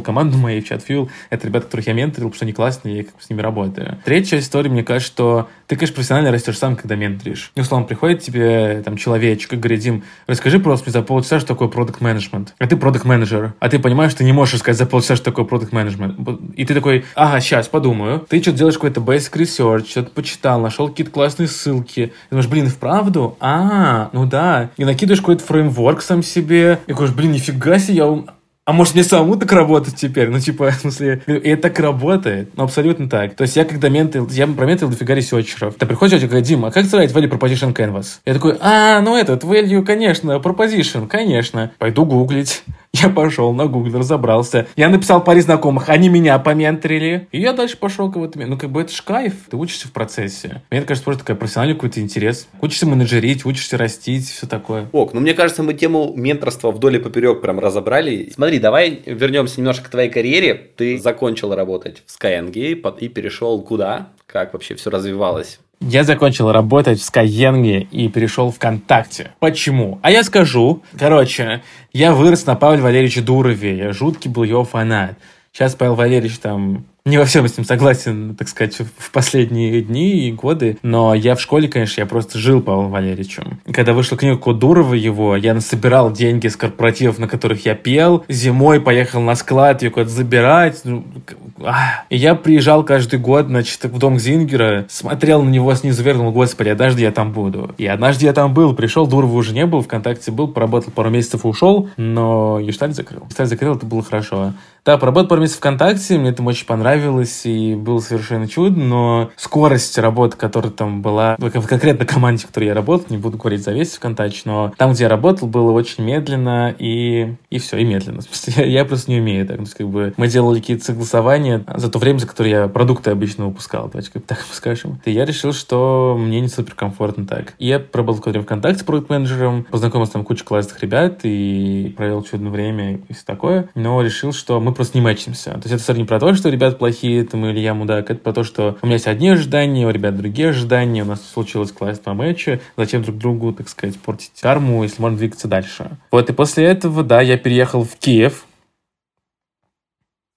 команды моей в ChatFuel, это ребята, которых я менторил, потому что они классные, я как с ними работаю. Третья часть истории, мне кажется, что ты, конечно, профессионально растешь сам, когда менторишь. И, условно, приходит тебе там человечек и говорит, Дим, расскажи просто мне за полчаса, что такое product management А ты product manager а ты понимаешь, что не можешь сказать за полчаса, что такое product management И ты такой, ага, сейчас, подумаю. Ты что-то делаешь какой-то basic research, что-то почитал, нашел какие-то классные ссылки. И думаешь, блин, вправду? А, ну да. И накидываешь какой-то фреймворк сам себе. И говоришь, блин, нифига себе, я а может мне самому так работать теперь? Ну, типа, в смысле, и это так работает. Ну, абсолютно так. То есть я когда ментил, я проментил дофига ресерчеров. Ты приходишь, и говорит, Дима, а как строить value proposition canvas? Я такой, а, ну этот, value, конечно, proposition, конечно. Пойду гуглить. Я пошел на Google, разобрался. Я написал паре знакомых, они меня поменторили. И я дальше пошел кого-то... Ну, как бы это ж кайф. Ты учишься в процессе. Мне кажется, просто такая профессиональный какой-то интерес. Учишься менеджерить, учишься растить, все такое. Ок, ну мне кажется, мы тему менторства вдоль и поперек прям разобрали. Смотри, давай вернемся немножко к твоей карьере. Ты закончил работать в Skyeng и перешел куда? Как вообще все развивалось? Я закончил работать в Skyeng и перешел в ВКонтакте. Почему? А я скажу. Короче, я вырос на Павле Валерьевиче Дурове. Я жуткий был его фанат. Сейчас Павел Валерьевич там не во всем с ним согласен, так сказать, в последние дни и годы, но я в школе, конечно, я просто жил Павлом Валерьевичем. Когда вышла книга Кодурова его, я насобирал деньги с корпоративов, на которых я пел, зимой поехал на склад ее куда-то забирать, ну, и я приезжал каждый год, значит, в дом Зингера, смотрел на него снизу вверх, думал, господи, однажды я там буду. И однажды я там был, пришел, Дурова уже не был, ВКонтакте был, поработал пару месяцев и ушел, но Ешталь закрыл. Ешталь закрыл, это было хорошо. Да, поработал пару месяцев ВКонтакте, мне там очень понравилось и было совершенно чудо, но скорость работы, которая там была, в конкретно команде, в которой я работал, не буду говорить за весь ВКонтакте, но там, где я работал, было очень медленно и, и все, и медленно. Я, я просто не умею так. То есть, как бы, мы делали какие-то согласования за то время, за которое я продукты обычно выпускал, давайте как так скажем. И я решил, что мне не супер комфортно так. И я поработал какое-то время ВКонтакте продукт-менеджером, познакомился там куча классных ребят и провел чудное время и все такое, но решил, что мы просто не мэчимся. То есть это не про то, что ребят плохие, там, или я мудак, это про то, что у меня есть одни ожидания, у ребят другие ожидания, у нас случилось классное матча, зачем друг другу, так сказать, портить карму, если можно двигаться дальше. Вот, и после этого, да, я переехал в Киев,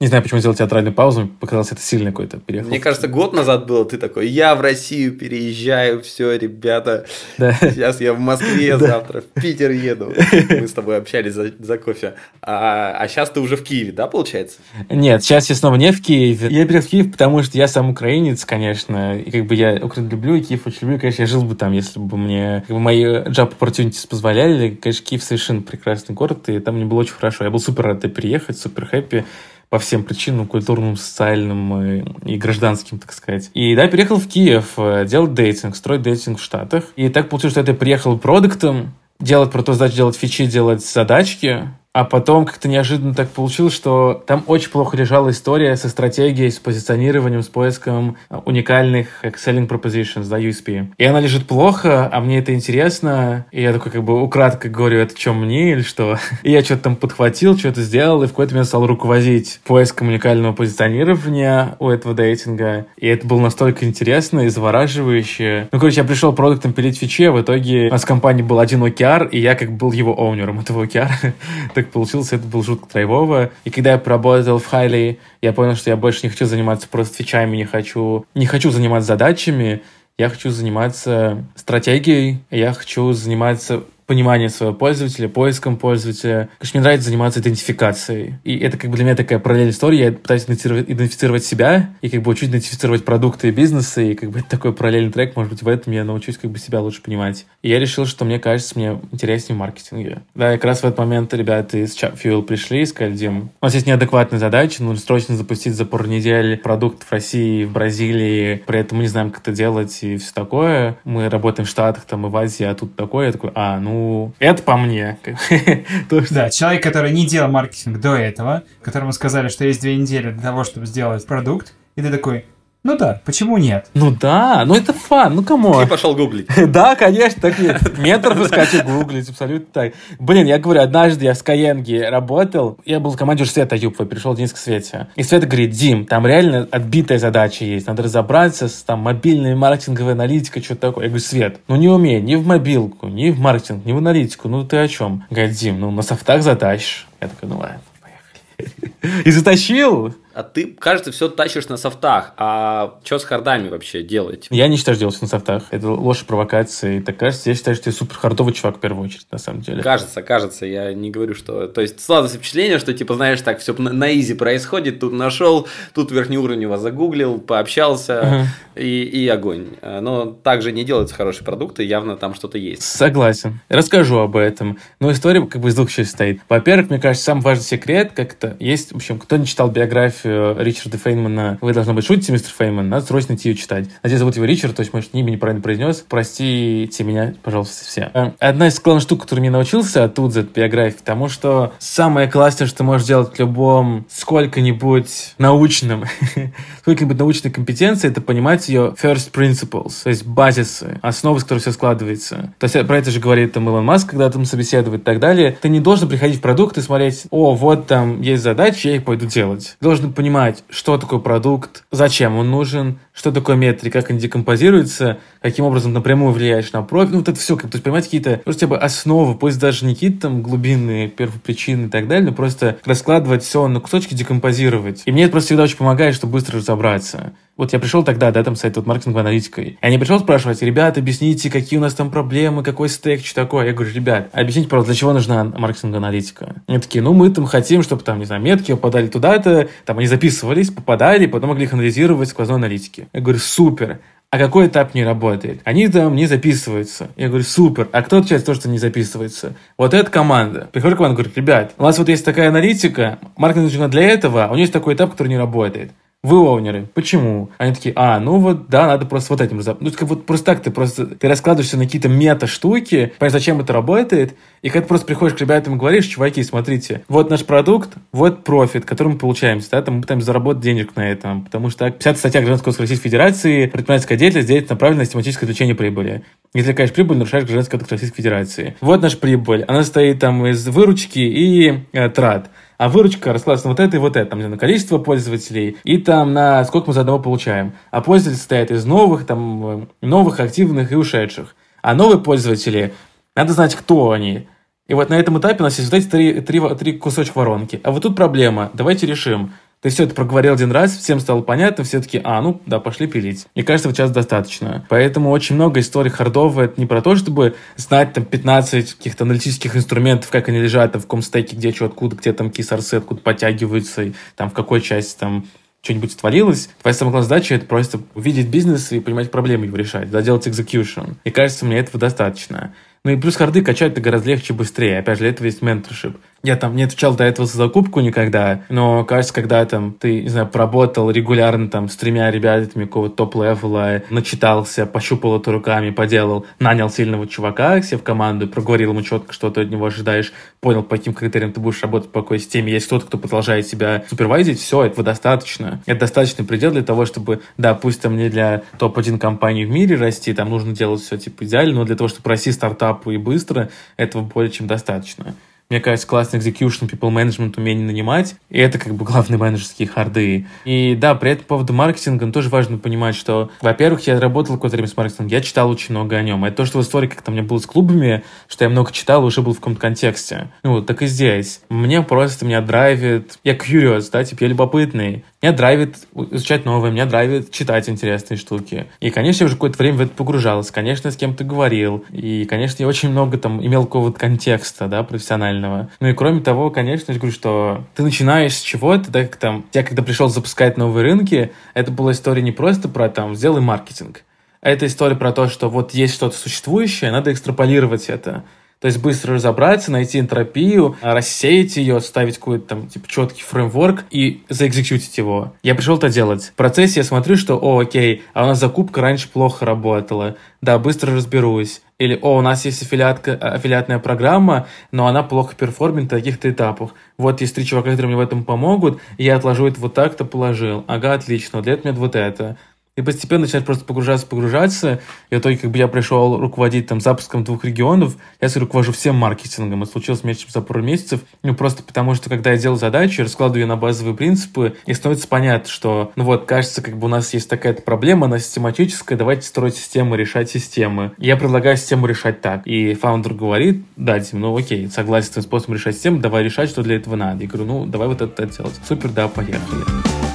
не знаю, почему сделал театральную паузу, показалось это сильно какой-то переход. Мне кажется, год назад было, ты такой, я в Россию переезжаю, все, ребята, да. сейчас я в Москве, завтра в Питер еду. Мы с тобой общались за, за кофе. А, а сейчас ты уже в Киеве, да, получается? Нет, сейчас я снова не в Киеве. Я переехал в Киев, потому что я сам украинец, конечно, и как бы я Украину люблю, и Киев очень люблю, конечно, я жил бы там, если бы мне как бы, мои job opportunities позволяли. Конечно, Киев совершенно прекрасный город, и там мне было очень хорошо. Я был супер рад приехать, супер хэппи по всем причинам, культурным, социальным и, и гражданским, так сказать. И да, переехал в Киев э, делать дейтинг, строить дейтинг в Штатах. И так получилось, что я приехал продуктом, делать про то, задачи, делать фичи, делать задачки, а потом как-то неожиданно так получилось, что там очень плохо лежала история со стратегией, с позиционированием, с поиском уникальных selling propositions, да, USP. И она лежит плохо, а мне это интересно. И я такой как бы украдко говорю, это что, мне или что? И я что-то там подхватил, что-то сделал, и в какой-то момент стал руководить поиском уникального позиционирования у этого дейтинга. И это было настолько интересно и завораживающе. Ну, короче, я пришел продуктом пилить фичи, а в итоге у нас в компании был один OKR, и я как бы был его оунером этого OKR. так получилось, это было жутко драйвово. И когда я поработал в Хайли, я понял, что я больше не хочу заниматься просто фичами, не хочу, не хочу заниматься задачами, я хочу заниматься стратегией, я хочу заниматься понимание своего пользователя, поиском пользователя. Конечно, мне нравится заниматься идентификацией. И это как бы для меня такая параллельная история. Я пытаюсь идентифицировать, себя и как бы учусь идентифицировать продукты и бизнесы. И как бы это такой параллельный трек. Может быть, в этом я научусь как бы себя лучше понимать. И я решил, что мне кажется, мне интереснее в маркетинге. Да, и как раз в этот момент ребята из Fuel пришли и сказали, Дим, у нас есть неадекватная задача, нужно срочно запустить за пару недель продукт в России, в Бразилии, при этом мы не знаем, как это делать и все такое. Мы работаем в Штатах, там, и в Азии, а тут такое. Я такой, а, ну, это по мне. Да, человек, который не делал маркетинг до этого, которому сказали, что есть две недели для того, чтобы сделать продукт, и ты такой, ну да, почему нет? Ну да, ну это фан, ну кому? Ты пошел гуглить. да, конечно, так нет. Метров искать гуглить, абсолютно так. Блин, я говорю, однажды я в Skyeng работал, я был в команде уже Света Юпова, пришел Денис к Свете. И Света говорит, Дим, там реально отбитая задача есть, надо разобраться с там мобильной маркетинговой аналитикой, что-то такое. Я говорю, Свет, ну не умею ни в мобилку, ни в маркетинг, ни в аналитику, ну ты о чем? Говорит, Дим, ну на софтах затащишь. Я такой, ну ладно, поехали. И затащил. А ты, кажется, все тащишь на софтах. А что с хардами вообще делать? Я не считаю, что делать на софтах. Это ложь провокации. Так кажется, я считаю, что ты супер хардовый чувак в первую очередь, на самом деле. Кажется, кажется. Я не говорю, что... То есть, складывается впечатление, что, типа, знаешь, так все на изи происходит. Тут нашел, тут верхнеуровнево загуглил, пообщался uh-huh. и, и огонь. Но также не делаются хорошие продукты, явно там что-то есть. Согласен. Расскажу об этом. Но история как бы из двух частей стоит. Во-первых, мне кажется, самый важный секрет как-то есть, в общем, кто не читал биографию биографию Ричарда Фейнмана «Вы должны быть шутите, мистер Фейнман», надо срочно идти ее читать. Надеюсь, зовут его Ричард, то есть, может, имя неправильно произнес. Простите меня, пожалуйста, все. Э, одна из главных штук, которую я научился оттуда, от биографии, потому что самое классное, что ты можешь делать в любом сколько-нибудь научном, сколько-нибудь научной компетенции, это понимать ее first principles, то есть базисы, основы, с которых все складывается. То есть про это же говорит там Илон Маск, когда там собеседует и так далее. Ты не должен приходить в продукт и смотреть, о, вот там есть задачи, я их пойду делать. Должен понимать, что такое продукт, зачем он нужен, что такое метрик, как они декомпозируются, каким образом напрямую влияешь на профиль. Ну, вот это все, как, то есть понимать какие-то, просто бы основы, пусть даже не какие-то там глубинные первопричины и так далее, но просто раскладывать все на кусочки, декомпозировать. И мне это просто всегда очень помогает, чтобы быстро разобраться. Вот я пришел тогда, да, там сайт вот маркетинговой аналитикой. И они пришел спрашивать, ребят, объясните, какие у нас там проблемы, какой стек, что такое. Я говорю, ребят, объясните, пожалуйста, для чего нужна маркетинговая аналитика? Они такие, ну, мы там хотим, чтобы там, не знаю, метки попадали туда-то, там они записывались, попадали, потом могли их анализировать сквозной аналитике. Я говорю, супер а какой этап не работает? Они там не записываются. Я говорю, супер. А кто отвечает то, что не записывается? Вот эта команда. Приходит команда, говорит, ребят, у нас вот есть такая аналитика, маркетинг для этого, а у нее есть такой этап, который не работает. Вы оунеры. Почему? Они такие, а, ну вот, да, надо просто вот этим разобраться. Ну, как вот просто так ты просто, ты раскладываешься на какие-то мета-штуки, понимаешь, зачем это работает, и когда ты просто приходишь к ребятам и говоришь, чуваки, смотрите, вот наш продукт, вот профит, который мы получаем, да, там мы пытаемся заработать денег на этом, потому что 50 статья Гражданского кодекса Российской Федерации, предпринимательская деятельность делится на правильное систематическое извлечение прибыли. Если, конечно, прибыль, нарушаешь Гражданский кодекс Российской Федерации. Вот наша прибыль, она состоит там из выручки и э, трат а выручка раскладывается на вот это и вот это, там, на количество пользователей и там на сколько мы за одного получаем. А пользователи состоят из новых, там, новых, активных и ушедших. А новые пользователи, надо знать, кто они. И вот на этом этапе у нас есть вот эти три, три, три кусочка воронки. А вот тут проблема, давайте решим. Ты все это проговорил один раз, всем стало понятно, все таки а, ну да, пошли пилить. Мне кажется, вот сейчас достаточно. Поэтому очень много историй хардовых, это не про то, чтобы знать там 15 каких-то аналитических инструментов, как они лежат там, в каком стеке, где что, откуда, где там какие откуда подтягиваются, и, там в какой части там что-нибудь отвалилось, твоя самая главная задача это просто увидеть бизнес и понимать проблемы его решать, да, делать execution. И кажется, мне этого достаточно. Ну и плюс харды качать гораздо легче быстрее. Опять же, для этого есть mentorship. Я там не отвечал до этого за закупку никогда, но кажется, когда там ты, не знаю, поработал регулярно там с тремя ребятами какого-то топ-левела, начитался, пощупал это руками, поделал, нанял сильного чувака себе в команду, проговорил ему четко, что ты от него ожидаешь, понял, по каким критериям ты будешь работать по какой системе, есть кто-то, кто продолжает себя супервайзить, все, этого достаточно. Это достаточный предел для того, чтобы, да, пусть там не для топ-1 компании в мире расти, там нужно делать все типа идеально, но для того, чтобы расти стартапу и быстро, этого более чем достаточно мне кажется, классный execution, people management, умение нанимать. И это как бы главные менеджерские харды. И да, при этом по поводу маркетинга ну, тоже важно понимать, что, во-первых, я работал какое-то время с маркетингом, я читал очень много о нем. Это то, что в истории как-то у меня было с клубами, что я много читал уже был в каком-то контексте. Ну, так и здесь. Мне просто, меня драйвит, я curious, да, типа я любопытный. Меня драйвит изучать новое, меня драйвит читать интересные штуки. И, конечно, я уже какое-то время в это погружался. Конечно, с кем-то говорил. И, конечно, я очень много там имел какого-то контекста, да, профессионального. Ну и кроме того, конечно, я говорю, что ты начинаешь с чего-то, да, как там, я когда пришел запускать новые рынки, это была история не просто про там, сделай маркетинг. Это история про то, что вот есть что-то существующее, надо экстраполировать это. То есть быстро разобраться, найти энтропию, рассеять ее, ставить какой-то там типа четкий фреймворк и заэкзекьютить его. Я пришел это делать. В процессе я смотрю, что, о, окей, а у нас закупка раньше плохо работала. Да, быстро разберусь. Или, о, у нас есть аффилиатка, аффилиатная программа, но она плохо перформит на каких-то этапах. Вот есть три чувака, которые мне в этом помогут, и я отложу это вот так-то, положил. Ага, отлично, для этого мне вот это. И постепенно начинать просто погружаться, погружаться. И в итоге, как бы я пришел руководить там запуском двух регионов, я себе руковожу всем маркетингом. Это случилось меньше, чем за пару месяцев. Ну, просто потому что, когда я делал задачи, раскладываю ее на базовые принципы, и становится понятно, что, ну вот, кажется, как бы у нас есть такая проблема, она систематическая, давайте строить системы, решать системы. Я предлагаю систему решать так. И фаундер говорит, да, Дим, ну окей, согласен с этим способом решать систему, давай решать, что для этого надо. Я говорю, ну, давай вот это делать. Супер, да, поехали.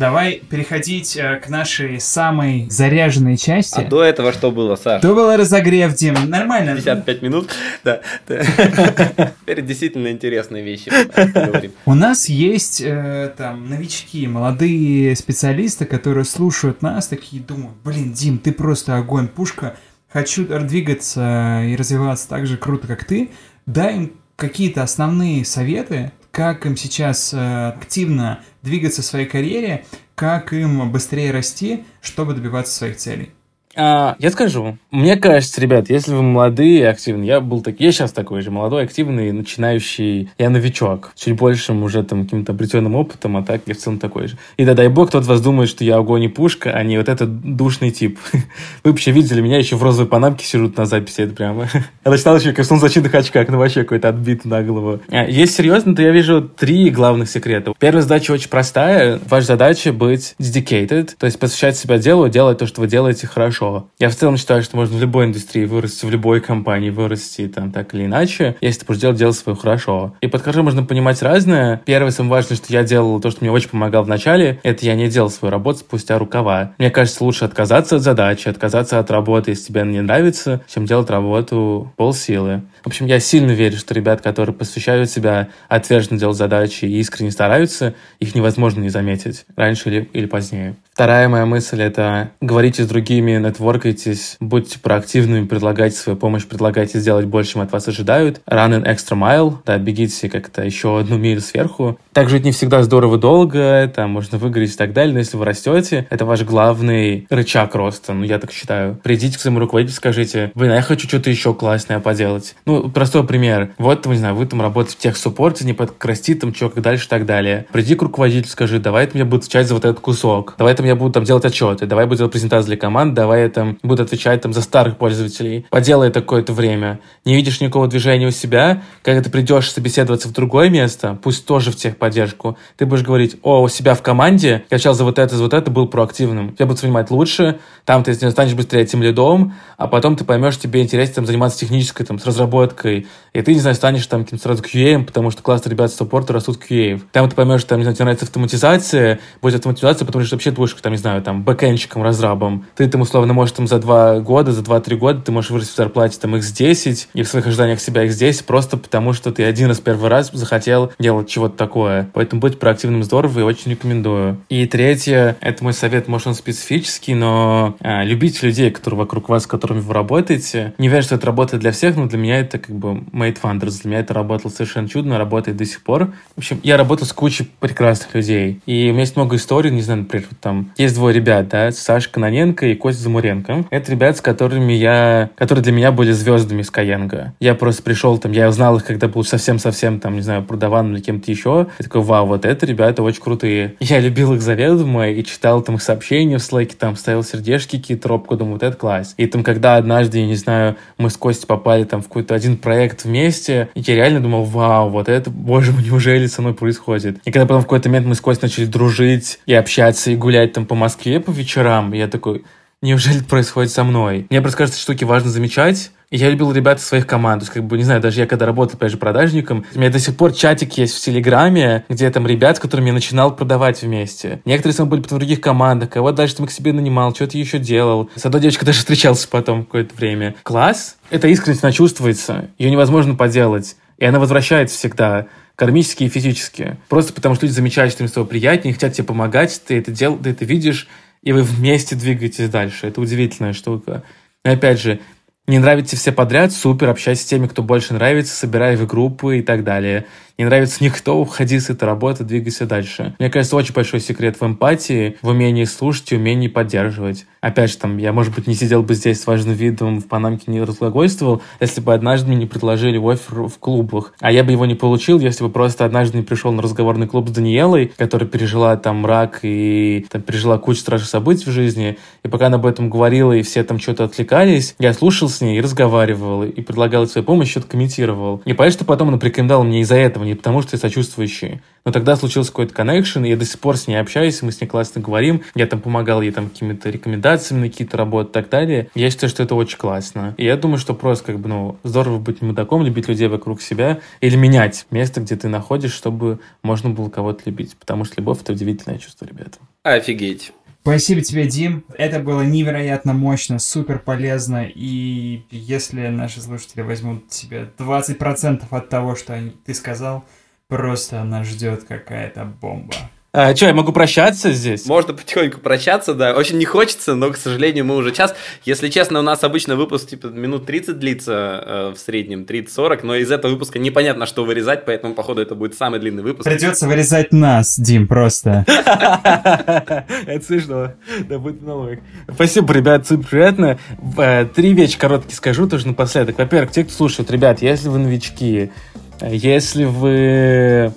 Давай переходить э, к нашей самой заряженной части. А до этого что было, Саш? То было разогрев, Дим. Нормально. 55 минут. Да. Теперь действительно интересные вещи. У нас есть э, там новички, молодые специалисты, которые слушают нас, такие думают, блин, Дим, ты просто огонь, пушка. Хочу двигаться и развиваться так же круто, как ты. Дай им какие-то основные советы, как им сейчас э, активно двигаться в своей карьере, как им быстрее расти, чтобы добиваться своих целей. А, я скажу. Мне кажется, ребят, если вы молодые и активные, я был так, я сейчас такой же, молодой, активный, начинающий, я новичок, чуть большим уже там каким-то обретенным опытом, а так я в целом такой же. И да, дай бог, кто-то вас думает, что я огонь и пушка, а не вот этот душный тип. Вы вообще видели меня еще в розовой панамке сижу на записи, это прямо. Я начинал еще как в солнцезащитных очках, ну вообще какой-то отбит на голову. А, есть серьезно, то я вижу три главных секрета. Первая задача очень простая. Ваша задача быть dedicated, то есть посвящать себя делу, делать то, что вы делаете хорошо хорошо. Я в целом считаю, что можно в любой индустрии вырасти, в любой компании вырасти, там, так или иначе, если ты будешь делать дело свое хорошо. И под можно понимать разное. Первое, самое важное, что я делал, то, что мне очень помогало в начале, это я не делал свою работу спустя рукава. Мне кажется, лучше отказаться от задачи, отказаться от работы, если тебе она не нравится, чем делать работу полсилы. В общем, я сильно верю, что ребят, которые посвящают себя отверженно делать задачи и искренне стараются, их невозможно не заметить раньше или, или позднее. Вторая моя мысль — это говорите с другими, нетворкайтесь, будьте проактивными, предлагайте свою помощь, предлагайте сделать больше, чем от вас ожидают. Run an extra mile, да, бегите как-то еще одну милю сверху. Так жить не всегда здорово долго, там можно выиграть и так далее, но если вы растете, это ваш главный рычаг роста, ну я так считаю. Придите к своему руководителю, скажите, блин, а я хочу что-то еще классное поделать. Ну, простой пример. Вот, не знаю, вы там работаете в техсуппорте, не подкрасти там, что, как дальше так далее. Приди к руководителю, скажи, давай ты мне будешь отвечать за вот этот кусок. Давай ты мне буду там делать отчеты. Давай буду делать презентации для команд. Давай я там буду отвечать там за старых пользователей. Поделай это какое-то время. Не видишь никакого движения у себя. Когда ты придешь собеседоваться в другое место, пусть тоже в техподдержку, ты будешь говорить, о, у себя в команде я отвечал за вот это, за вот это, был проактивным. Тебя будут воспринимать лучше, там ты станешь быстрее этим лидом, а потом ты поймешь, тебе интересно там заниматься технической, там, с разработкой разработкой, и ты, не знаю, станешь там каким-то сразу QA, потому что классные ребята с саппорта растут QA. Там ты поймешь, там, не знаю, тебе нравится автоматизация, будет автоматизация, потому что вообще ты будешь, там, не знаю, там, бэкэнщиком, разрабом. Ты там, условно, можешь там за два года, за два-три года ты можешь вырасти в зарплате там x10 и в своих ожиданиях себя x10 просто потому, что ты один раз первый раз захотел делать чего-то такое. Поэтому быть проактивным здорово и очень рекомендую. И третье, это мой совет, может, он специфический, но а, любите людей, которые вокруг вас, с которыми вы работаете. Не верю, что это работает для всех, но для меня это как бы Made Funders. Для меня это работало совершенно чудно, работает до сих пор. В общем, я работал с кучей прекрасных людей. И у меня есть много историй, не знаю, например, там есть двое ребят, да, Саша Каноненко и Костя Замуренко. Это ребят, с которыми я, которые для меня были звездами из Каянга. Я просто пришел там, я узнал их, когда был совсем-совсем там, не знаю, продаван или кем-то еще. Я такой, вау, вот это ребята очень крутые. Я любил их заведомо и читал там их сообщения в слайке, там ставил сердечки, какие-то робку, думаю, вот это класс. И там, когда однажды, я не знаю, мы с Костей попали там в какой-то один проект вместе, и я реально думал, вау, вот это, боже мой, неужели со мной происходит? И когда потом в какой-то момент мы с Костей начали дружить и общаться, и гулять там по Москве по вечерам, я такой, неужели это происходит со мной? Мне просто кажется, штуки важно замечать, я любил ребят из своих команд. То есть, как бы, не знаю, даже я когда работал, опять же, продажником, у меня до сих пор чатик есть в Телеграме, где там ребят, с которыми я начинал продавать вместе. Некоторые с были потом в других командах, кого дальше там к себе нанимал, что-то еще делал. С одной девочкой даже встречался потом какое-то время. Класс. Эта искренность, она чувствуется. Ее невозможно поделать. И она возвращается всегда кармически и физически. Просто потому что люди замечают, что им с тобой приятнее, хотят тебе помогать, ты это, дел, ты это видишь, и вы вместе двигаетесь дальше. Это удивительная штука. И опять же, не нравится все подряд, супер, общайся с теми, кто больше нравится, собирай в группы и так далее не нравится никто, уходи с этой работы, двигайся дальше. Мне кажется, очень большой секрет в эмпатии, в умении слушать и умении поддерживать. Опять же, там, я, может быть, не сидел бы здесь с важным видом, в Панамке не разглагольствовал, если бы однажды мне не предложили офер в клубах. А я бы его не получил, если бы просто однажды не пришел на разговорный клуб с Даниэлой, которая пережила там рак и там, пережила кучу страшных событий в жизни. И пока она об этом говорила, и все там что-то отвлекались, я слушал с ней и разговаривал, и предлагал свою помощь, что-то комментировал. И понятно, что потом она порекомендовала мне из-за этого не потому, что я сочувствующий. Но тогда случился какой-то коннекшн, и я до сих пор с ней общаюсь, мы с ней классно говорим. Я там помогал ей там какими-то рекомендациями на какие-то работы и так далее. Я считаю, что это очень классно. И я думаю, что просто как бы, ну, здорово быть мудаком, любить людей вокруг себя или менять место, где ты находишь, чтобы можно было кого-то любить. Потому что любовь — это удивительное чувство, ребята. Офигеть. Спасибо тебе, Дим. Это было невероятно мощно, супер полезно. И если наши слушатели возьмут себе 20% от того, что ты сказал, просто нас ждет какая-то бомба. А, что, я могу прощаться здесь? Можно потихоньку прощаться, да. Очень не хочется, но, к сожалению, мы уже час. Если честно, у нас обычно выпуск типа минут 30 длится э, в среднем, 30-40, но из этого выпуска непонятно, что вырезать, поэтому, походу, это будет самый длинный выпуск. Придется вырезать нас, Дим, просто. Это смешно. Да будет налог. Спасибо, ребят, супер приятно. Э, три вещи короткие скажу тоже напоследок. Во-первых, те, кто слушает, ребят, если вы новички, если вы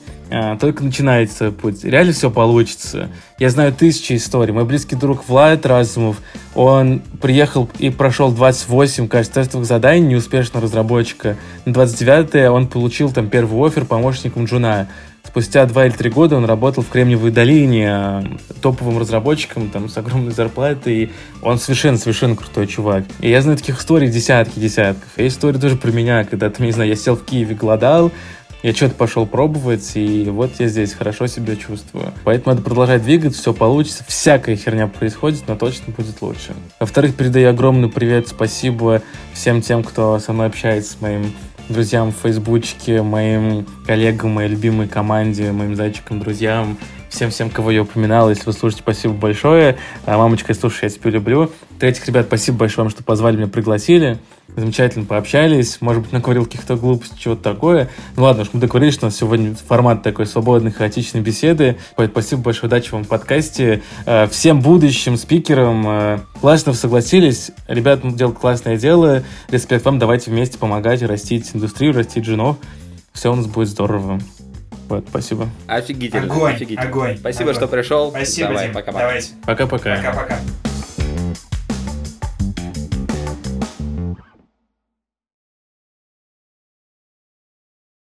только начинаете свой путь. Реально все получится. Я знаю тысячи историй. Мой близкий друг Влад Разумов, он приехал и прошел 28, кажется, тестовых заданий неуспешного разработчика. На 29-е он получил там первый офер помощником Джуна. Спустя два или три года он работал в Кремниевой долине а, топовым разработчиком там, с огромной зарплатой. И он совершенно-совершенно крутой чувак. И я знаю таких историй десятки десятков. И история тоже про меня, когда там, не знаю, я сел в Киеве, голодал, я что-то пошел пробовать, и вот я здесь хорошо себя чувствую. Поэтому надо продолжать двигаться, все получится. Всякая херня происходит, но точно будет лучше. Во-вторых, передаю огромный привет, спасибо всем тем, кто со мной общается, моим друзьям в Фейсбучке, моим коллегам, моей любимой команде, моим зайчикам, друзьям, всем-всем, кого я упоминал. Если вы слушаете, спасибо большое. А, мамочка, слушай, я тебя люблю. В-третьих, ребят, спасибо большое вам, что позвали меня, пригласили замечательно пообщались, может быть, наговорил каких-то глупостей, чего-то такое. Ну ладно, уж мы договорились, что у нас сегодня формат такой свободной, хаотичной беседы. Поэтому спасибо большое, удачи вам в подкасте. Э, всем будущим спикерам э, классно вы согласились. Ребят делают классное дело. Респект вам, давайте вместе помогать растить индустрию, растить женов. Все у нас будет здорово. Вот, спасибо. Офигительно. Огонь, офигительно. огонь. Спасибо, огонь. что пришел. Спасибо, Давай, Дим. пока-пока. Давайте. Пока-пока. Пока-пока.